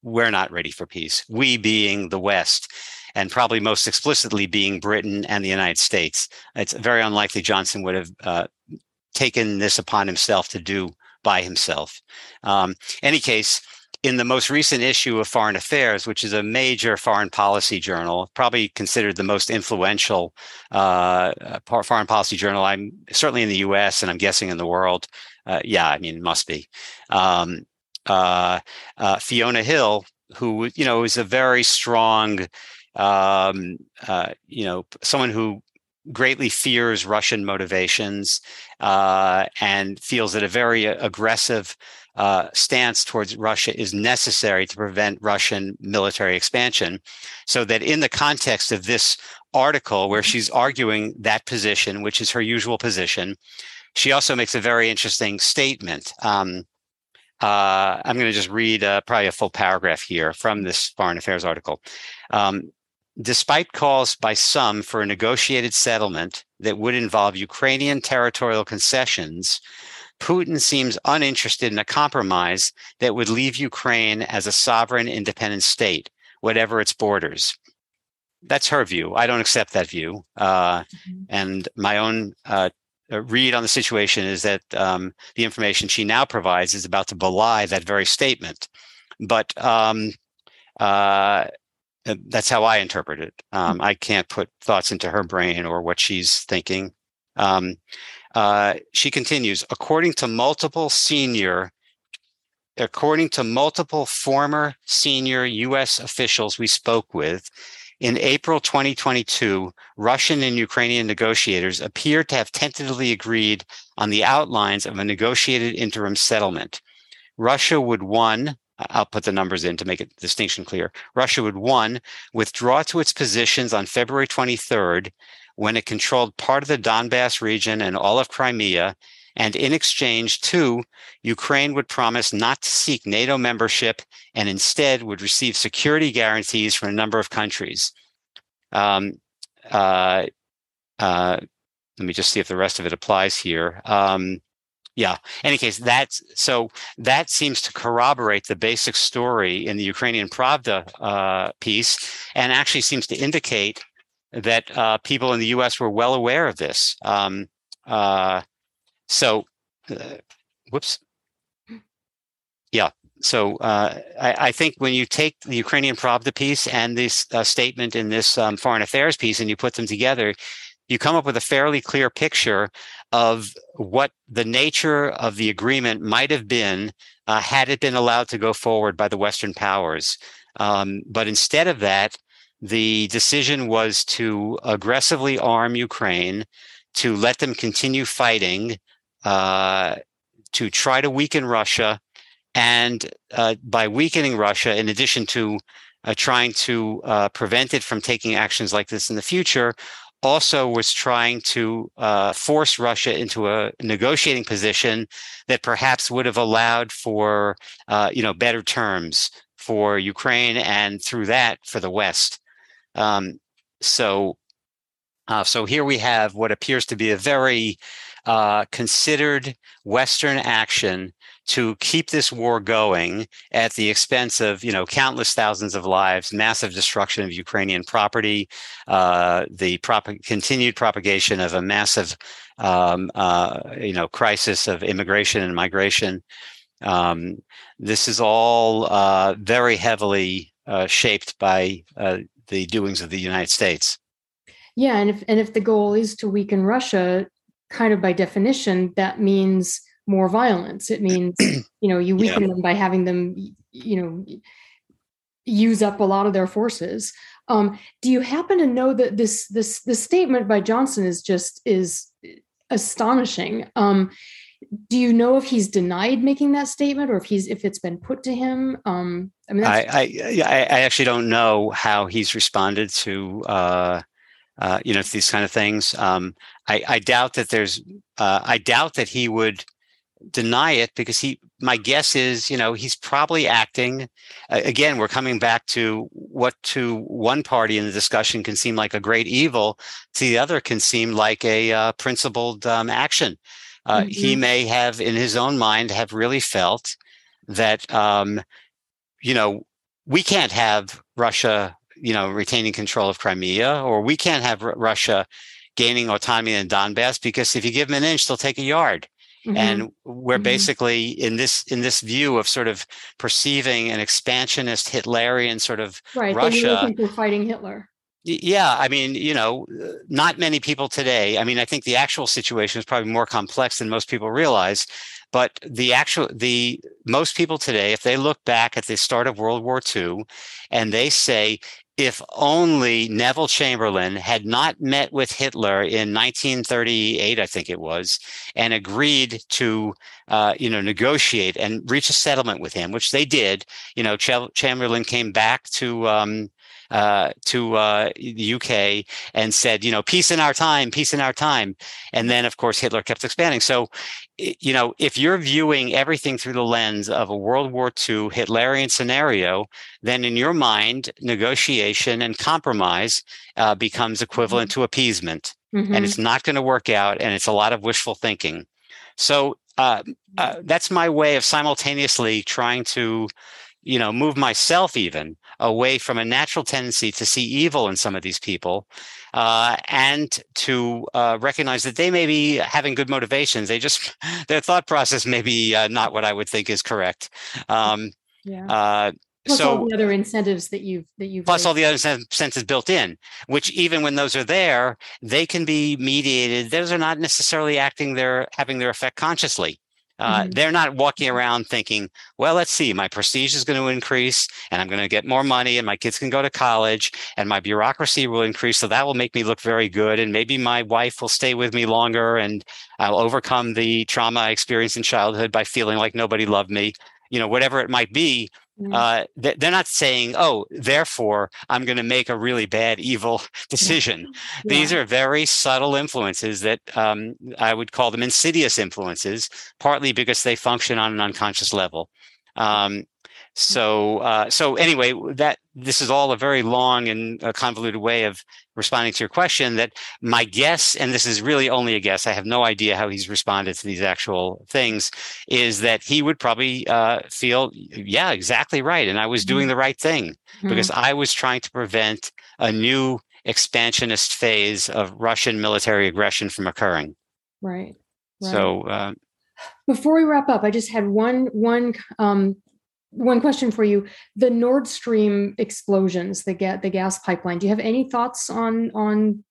we're not ready for peace. We being the West, and probably most explicitly being Britain and the United States. It's very unlikely Johnson would have uh, taken this upon himself to do by himself. Um, any case, in the most recent issue of Foreign Affairs, which is a major foreign policy journal, probably considered the most influential uh, uh foreign policy journal. I'm certainly in the U.S. and I'm guessing in the world. Uh, yeah, I mean, it must be. Um, uh, uh Fiona Hill, who you know is a very strong, um, uh, you know, someone who greatly fears Russian motivations and feels that a very aggressive uh, stance towards Russia is necessary to prevent Russian military expansion. So that in the context of this article, where she's arguing that position, which is her usual position, she also makes a very interesting statement. Um, uh, I'm going to just read uh, probably a full paragraph here from this foreign affairs article. Um, despite calls by some for a negotiated settlement that would involve Ukrainian territorial concessions, Putin seems uninterested in a compromise that would leave Ukraine as a sovereign independent state, whatever its borders. That's her view. I don't accept that view. Uh, mm-hmm. And my own uh, read on the situation is that um, the information she now provides is about to belie that very statement. But um, uh that's how I interpret it. Um, mm-hmm. I can't put thoughts into her brain or what she's thinking. Um, uh, she continues, according to multiple senior, according to multiple former senior U.S. officials we spoke with, in April 2022, Russian and Ukrainian negotiators appeared to have tentatively agreed on the outlines of a negotiated interim settlement. Russia would one, I'll put the numbers in to make it distinction clear. Russia would one, withdraw to its positions on February 23rd when it controlled part of the Donbass region and all of Crimea. And in exchange, two, Ukraine would promise not to seek NATO membership and instead would receive security guarantees from a number of countries. Um, uh, uh, let me just see if the rest of it applies here. Um, yeah. Any case, that's so that seems to corroborate the basic story in the Ukrainian Pravda uh, piece, and actually seems to indicate that uh, people in the U.S. were well aware of this. Um, uh, so, uh, whoops. Yeah. So uh, I, I, think when you take the Ukrainian Pravda piece and this uh, statement in this um, foreign affairs piece and you put them together, you come up with a fairly clear picture of what the nature of the agreement might have been uh, had it been allowed to go forward by the Western powers. Um, but instead of that, the decision was to aggressively arm Ukraine, to let them continue fighting, uh, to try to weaken Russia. And uh, by weakening Russia, in addition to uh, trying to uh, prevent it from taking actions like this in the future, also was trying to uh, force Russia into a negotiating position that perhaps would have allowed for, uh, you know, better terms for Ukraine and through that for the West. Um, so, uh, so here we have what appears to be a very uh, considered Western action to keep this war going at the expense of you know countless thousands of lives, massive destruction of Ukrainian property, uh, the prop- continued propagation of a massive um, uh, you know crisis of immigration and migration. Um, this is all uh, very heavily uh, shaped by uh, the doings of the United States. Yeah, and if and if the goal is to weaken Russia, kind of by definition, that means more violence. It <clears throat> means you know you weaken yeah. them by having them you know use up a lot of their forces. Um, do you happen to know that this this this statement by Johnson is just is astonishing? Um, do you know if he's denied making that statement or if he's if it's been put to him? Um, I mean, I, I, I actually don't know how he's responded to uh, uh, you know these kind of things. Um, I, I doubt that there's uh, I doubt that he would deny it because he my guess is you know he's probably acting again we're coming back to what to one party in the discussion can seem like a great evil to the other can seem like a uh, principled um, action uh, mm-hmm. he may have in his own mind have really felt that um, you know we can't have russia you know retaining control of crimea or we can't have R- russia gaining autonomy in donbass because if you give them an inch they'll take a yard Mm-hmm. and we're mm-hmm. basically in this in this view of sort of perceiving an expansionist hitlerian sort of right russia think we're fighting hitler yeah i mean you know not many people today i mean i think the actual situation is probably more complex than most people realize but the actual the most people today if they look back at the start of world war ii and they say if only Neville Chamberlain had not met with Hitler in 1938, I think it was, and agreed to, uh, you know, negotiate and reach a settlement with him, which they did. You know, Ch- Chamberlain came back to um, uh, to uh, the UK and said, you know, peace in our time, peace in our time. And then, of course, Hitler kept expanding. So, you know, if you're viewing everything through the lens of a World War II Hitlerian scenario, then in your mind, negotiation and compromise uh, becomes equivalent mm-hmm. to appeasement. Mm-hmm. And it's not going to work out. And it's a lot of wishful thinking. So, uh, uh, that's my way of simultaneously trying to you know move myself even away from a natural tendency to see evil in some of these people uh, and to uh, recognize that they may be having good motivations they just <laughs> their thought process may be uh, not what i would think is correct um, yeah. Uh, plus so all the other incentives that you've that you've plus raised. all the other incentives built in which even when those are there they can be mediated those are not necessarily acting their having their effect consciously uh, mm-hmm. They're not walking around thinking, well, let's see, my prestige is going to increase and I'm going to get more money and my kids can go to college and my bureaucracy will increase. So that will make me look very good. And maybe my wife will stay with me longer and I'll overcome the trauma I experienced in childhood by feeling like nobody loved me, you know, whatever it might be. Mm-hmm. Uh, they're not saying, "Oh, therefore, I'm going to make a really bad, evil <laughs> decision." <laughs> Yeah. These are very subtle influences that um, I would call them insidious influences, partly because they function on an unconscious level. Um, so, uh, so anyway, that this is all a very long and uh, convoluted way of responding to your question. That my guess, and this is really only a guess, I have no idea how he's responded to these actual things, is that he would probably uh, feel, yeah, exactly right, and I was doing mm-hmm. the right thing mm-hmm. because I was trying to prevent a new expansionist phase of Russian military aggression from occurring. Right. right. So. Uh, before we wrap up, I just had one one um, one question for you. The nord stream explosions the get the gas pipeline do you have any thoughts on on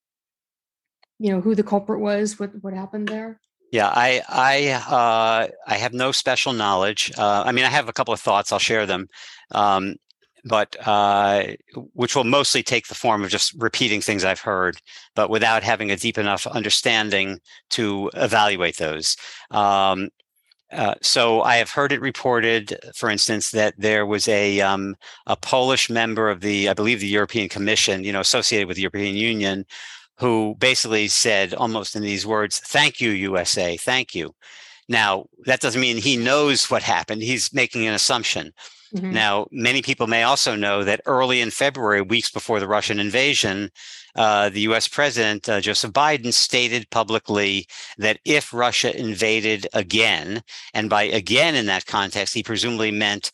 you know who the culprit was what what happened there? Yeah i i uh i have no special knowledge. Uh i mean i have a couple of thoughts i'll share them. Um but uh, which will mostly take the form of just repeating things I've heard, but without having a deep enough understanding to evaluate those. Um, uh, so I have heard it reported, for instance, that there was a um, a Polish member of the, I believe, the European Commission, you know, associated with the European Union, who basically said almost in these words, "Thank you, USA, thank you." Now, that doesn't mean he knows what happened. He's making an assumption. Mm-hmm. Now, many people may also know that early in February, weeks before the Russian invasion, uh, the US President uh, Joseph Biden stated publicly that if Russia invaded again, and by again in that context, he presumably meant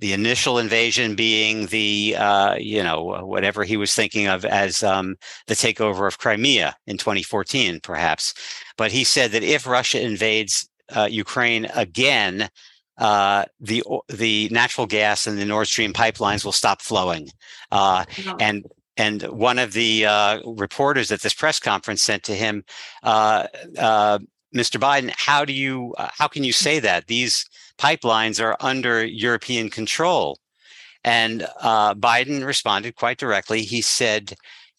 the initial invasion being the uh, you know whatever he was thinking of as um, the takeover of Crimea in 2014, perhaps. But he said that if Russia invades uh, Ukraine again, uh, the the natural gas and the Nord Stream pipelines will stop flowing. Uh, and and one of the uh, reporters at this press conference sent to him, uh, uh, "Mr. Biden, how do you how can you say that these pipelines are under European control?" And Biden responded quite directly. He said,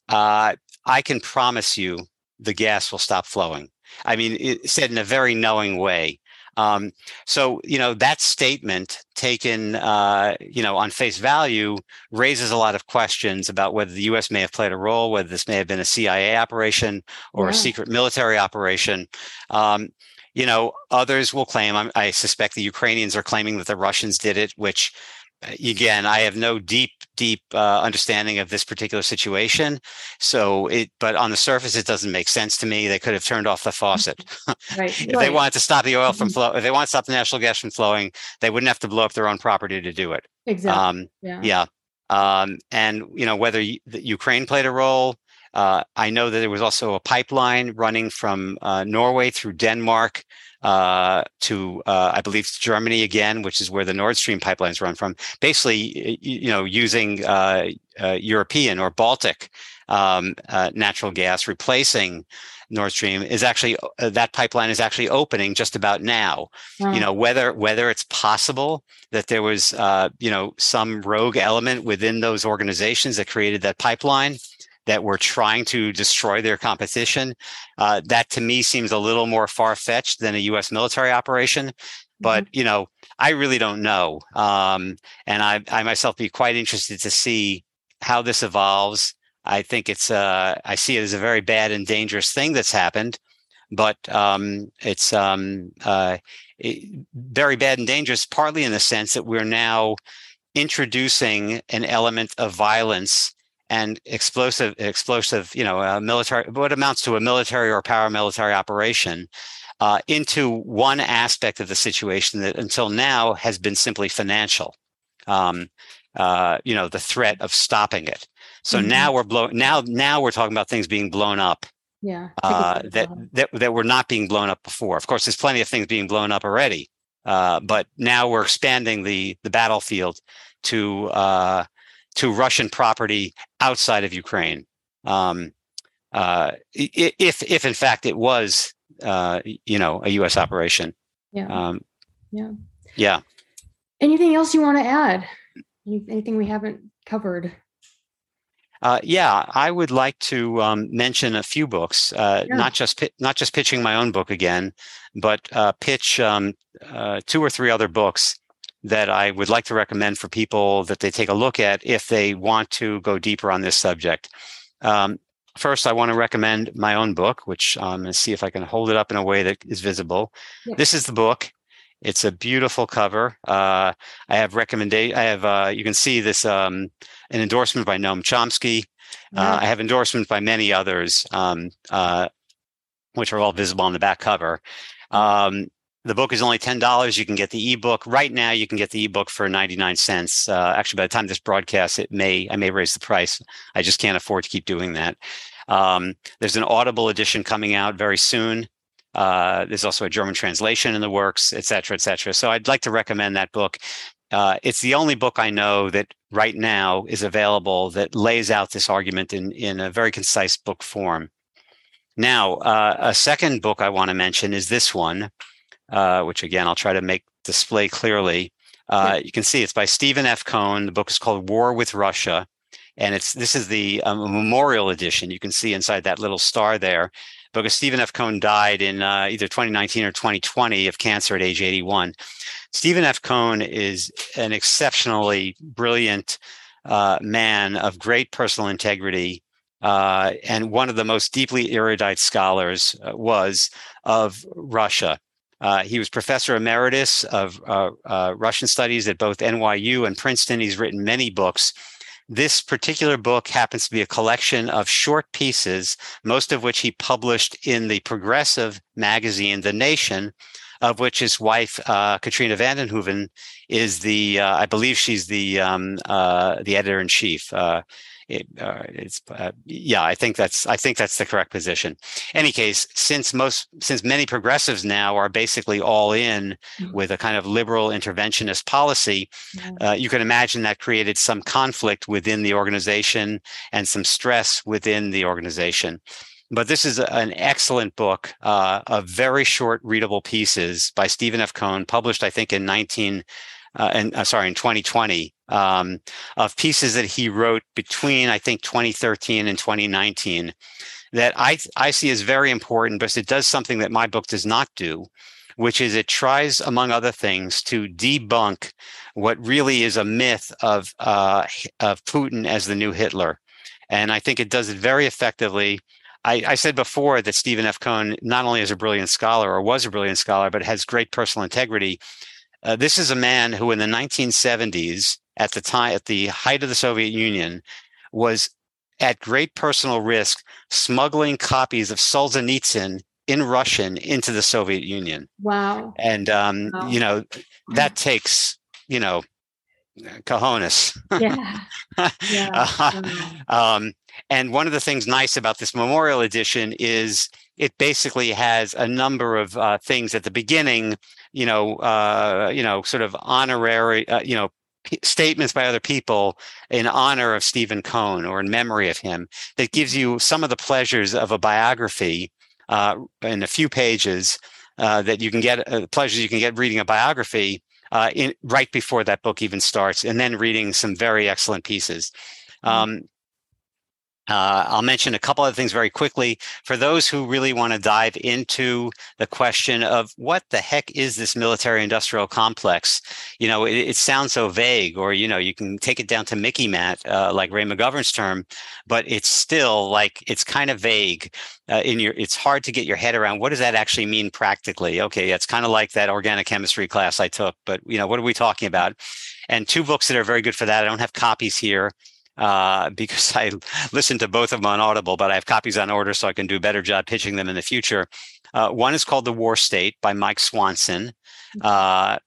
"I can promise you the gas will stop flowing." I mean, it said in a very knowing way. Um, so, you know, that statement taken, uh, you know, on face value raises a lot of questions about whether the U.S. may have played a role, whether this may have been a CIA operation or yeah. a secret military operation. Um, you know, others will claim, I, I suspect the Ukrainians are claiming that the Russians did it, which again, I have no deep, deep uh, understanding of this particular situation. So it, but on the surface, it doesn't make sense to me. They could have turned off the faucet. <laughs> <laughs> Right. if right. they wanted to stop the oil from mm-hmm. flow, if they want to stop the natural gas from flowing, they wouldn't have to blow up their own property to do it. Exactly. Um, yeah. yeah. Um, and you know whether Ukraine played a role. Uh, I know that there was also a pipeline running from uh, Norway through Denmark uh, to uh, I believe Germany again, which is where the Nord Stream pipelines run from. Basically, you know, using uh, uh European or Baltic um, uh, natural gas replacing Nord Stream is actually uh, that pipeline is actually opening just about now. You know whether whether it's possible that there was you know some rogue element within those organizations that created that pipeline that were trying to destroy their competition. Uh, that to me seems a little more far fetched than a U.S. military operation. But mm-hmm. you know, I really don't know, um, and I, I myself be quite interested to see how this evolves. I think it's uh, I see it as a very bad and dangerous thing that's happened, but um, it's um, uh, it, very bad and dangerous, partly in the sense that we're now introducing an element of violence and explosive, explosive, you know, a military, what amounts to a military or paramilitary operation uh, into one aspect of the situation that until now has been simply financial. Um, uh, you know, the threat of stopping it. So mm-hmm. now we're blow now now we're talking about things being blown up. Yeah. Uh, that, that that were not being blown up before. Of course, there's plenty of things being blown up already. Uh, but now we're expanding the the battlefield to uh, to Russian property outside of Ukraine. Um, uh, if if in fact it was uh, you know a U.S. operation. Yeah. Um, yeah. Yeah. Anything else you want to add? Anything we haven't covered? Uh, yeah, I would like to um, mention a few books, uh, yeah. not just not just pitching my own book again, but uh, pitch um, uh, two or three other books that I would like to recommend for people that they take a look at if they want to go deeper on this subject. Um, first, I want to recommend my own book, which I'm going to see if I can hold it up in a way that is visible. Yeah. This is the book. It's a beautiful cover. Uh, I have recommendation. I have. Uh, you can see this um, an endorsement by Noam Chomsky. Uh, yeah. I have endorsements by many others, um, uh, which are all visible on the back cover. Um, the book is only $10 you can get the ebook. Right now you can get the ebook for 99 cents. Uh, actually by the time this broadcast it may i may raise the price. I just can't afford to keep doing that. Um, there's an audible edition coming out very soon. Uh, there's also a german translation in the works et cetera et cetera. So i'd like to recommend that book. Uh, it's the only book i know that right now is available that lays out this argument in, in a very concise book form. Now uh, a second book i want to mention is this one uh, which again I'll try to make display clearly. Uh. You can see it's by Stephen F. Cohen. The book is called War with Russia, and it's this is the um, memorial edition. You can see inside that little star there, because Stephen F. Cohen died in uh, either 2019 or 2020 of cancer at age 81. Stephen F. Cohen is an exceptionally brilliant uh, man of great personal integrity. Uh, and one of the most deeply erudite scholars uh, was of Russia Uh, he was professor emeritus of uh, uh, Russian studies at both NYU and Princeton. He's written many books. This particular book happens to be a collection of short pieces, most of which he published in the progressive magazine, The Nation, of which his wife, uh, Katrina vanden Heuvel, is the, uh, I believe she's the um, the editor in chief. It, uh, it's uh, yeah i think that's i think that's the correct position. Any case since most since many progressives now are basically all in mm-hmm. with a kind of liberal interventionist policy uh, you can imagine that created some conflict within the organization and some stress within the organization. But this is an excellent book uh, of very short readable pieces by stephen f. Cohen published i think in 19 uh, and uh, sorry, in 2020, um, of pieces that he wrote between I think 2013 and 2019 that I I see as very important because it does something that my book does not do, which is it tries, among other things, to debunk what really is a myth of uh, of Putin as the new Hitler, and I think it does it very effectively. I, I, said before that Stephen F. Cohen not only is a brilliant scholar or was a brilliant scholar, but has great personal integrity. Uh, this is a man who, in the 1970s, at the time, at the height of the Soviet Union, was at great personal risk smuggling copies of Solzhenitsyn in Russian into the Soviet Union. Wow! And um, wow. you know that takes you know cojones. Yeah. <laughs> yeah. uh, um, and one of the things nice about this memorial edition is it basically has a number of uh, things at the beginning you know, uh, you know, sort of honorary, uh, you know, statements by other people in honor of Stephen Cohen or in memory of him that gives you some of the pleasures of a biography uh, in a few pages uh, that you can get, uh, pleasures you can get reading a biography uh, in, right before that book even starts, and then reading some very excellent pieces. Mm-hmm. Um, uh, I'll mention a couple of things very quickly for those who really want to dive into the question of what the heck is this military industrial complex? You know, it, it sounds so vague, or, you know, you can take it down to MICIMATT, uh, like Ray McGovern's term, but it's still like it's kind of vague. Uh, in your, it's hard to get your head around what does that actually mean practically? Okay, it's kind of like that organic chemistry class I took, but, you know, what are we talking about? And two books that are very good for that. I don't have copies here uh, because <laughs> I listen to both of them on Audible, but I have copies on order so I can do a better job pitching them in the future. Uh, one is called The War State by Mike Swanson. Mm-hmm. Uh,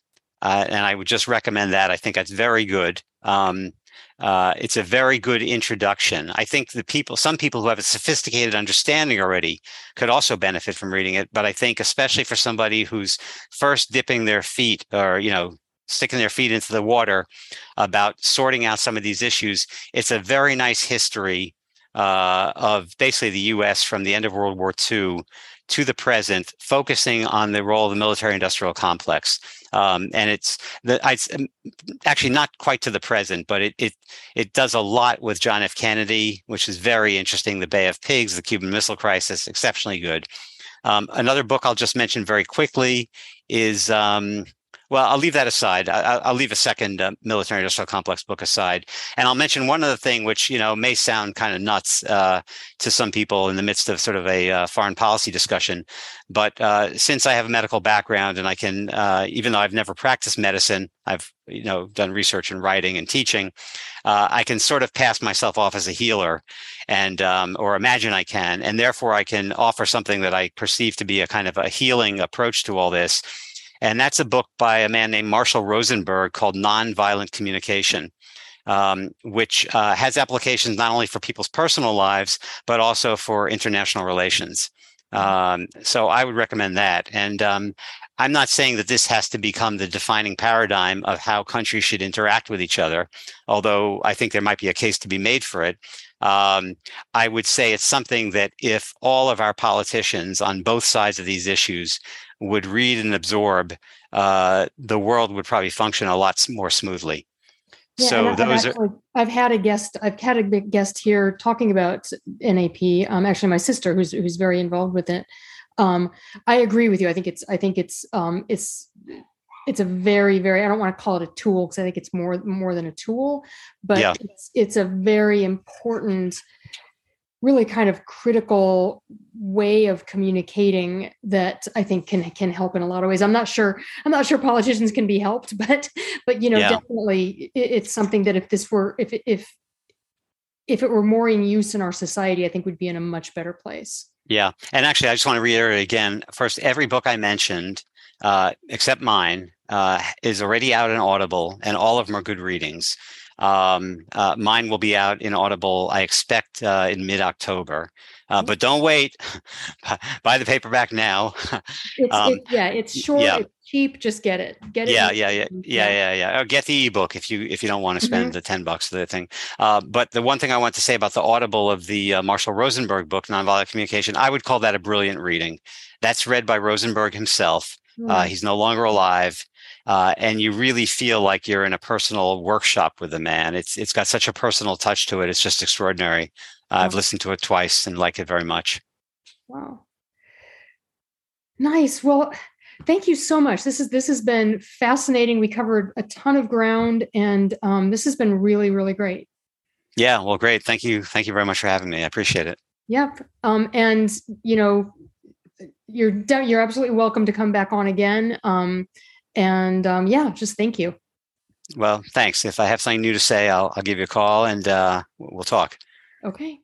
uh, and I would just recommend that. I think that's very good. Um, uh, it's a very good introduction. I think the people, some people who have a sophisticated understanding already could also benefit from reading it. But I think, especially for somebody who's first dipping their feet or, you know, sticking their feet into the water about sorting out some of these issues. It's a very nice history uh, of basically the U.S. from the end of World War II to the present, focusing on the role of the military-industrial complex. Um, and it's the actually not quite to the present, but it it it does a lot with John F. Kennedy, which is very interesting. The Bay of Pigs, the Cuban Missile Crisis, exceptionally good. Um, another book I'll just mention very quickly is um, well, I'll leave that aside. I, will leave a second uh, military industrial complex book aside, and I'll mention one other thing, which you know may sound kind of nuts uh, to some people in the midst of sort of a uh, foreign policy discussion. But uh, since I have a medical background, and I can, uh, even though I've never practiced medicine, I've you know done research and writing and teaching. Uh, I can sort of pass myself off as a healer, and um, or imagine I can, and therefore I can offer something that I perceive to be a kind of a healing approach to all this and that's a book by a man named Marshall Rosenberg called Nonviolent Communication. Um, which uh, has applications not only for people's personal lives, but also for international relations. Mm-hmm. Um, so I would recommend that. And um, I'm not saying that this has to become the defining paradigm of how countries should interact with each other, although I think there might be a case to be made for it. Um, I would say it's something that if all of our politicians on both sides of these issues would read and absorb, uh, the world would probably function a lot more smoothly. Yeah, so those I've actually, are. I've had a guest. I've had a guest here talking about NAP. Um, actually, my sister, who's who's very involved with it. Um, I agree with you. I think it's. I think it's. Um, it's. It's a very, very. I don't want to call it a tool because I think it's more more than a tool, but yeah. it's it's a very important really kind of critical way of communicating that I think can can help in a lot of ways. I'm not sure I'm not sure politicians can be helped, <laughs> but but you know yeah. definitely it, it's something that if this were if if if it were more in use in our society, I think we'd be in a much better place. Yeah, and actually, I just want to reiterate again. First, every book I mentioned, uh, except mine, uh, is already out in Audible, and all of them are good readings. Um, uh, mine will be out in Audible, I expect, uh, in mid October. Uh, mm-hmm. but don't wait. <laughs> Buy the paperback now. <laughs> it's, um, it, yeah, it's short. Yeah. It's cheap. Just get it. Get it. Yeah, yeah, yeah, yeah, yeah, yeah. Or get the ebook if you if you don't want to spend mm-hmm. the ten bucks for the thing. Uh, but the one thing I want to say about the Audible of the uh, Marshall Rosenberg book, Nonviolent Communication, I would call that a brilliant reading. That's read by Rosenberg himself. Mm. he's no longer alive uh, and you really feel like you're in a personal workshop with the man. It's it's got such a personal touch to it. It's just extraordinary. Uh, I've listened to it twice and like it very much. Wow. Nice. Well, thank you so much. This is this has been fascinating. We covered a ton of ground, and um, this has been really really great. Yeah. Well, great. Thank you. Thank you very much for having me. I appreciate it. Yep. Um, and you know, you're you're absolutely welcome to come back on again. Um, and um, yeah, just thank you. Well, thanks. If I have something new to say, I'll, I'll give you a call and uh, we'll talk. Okay.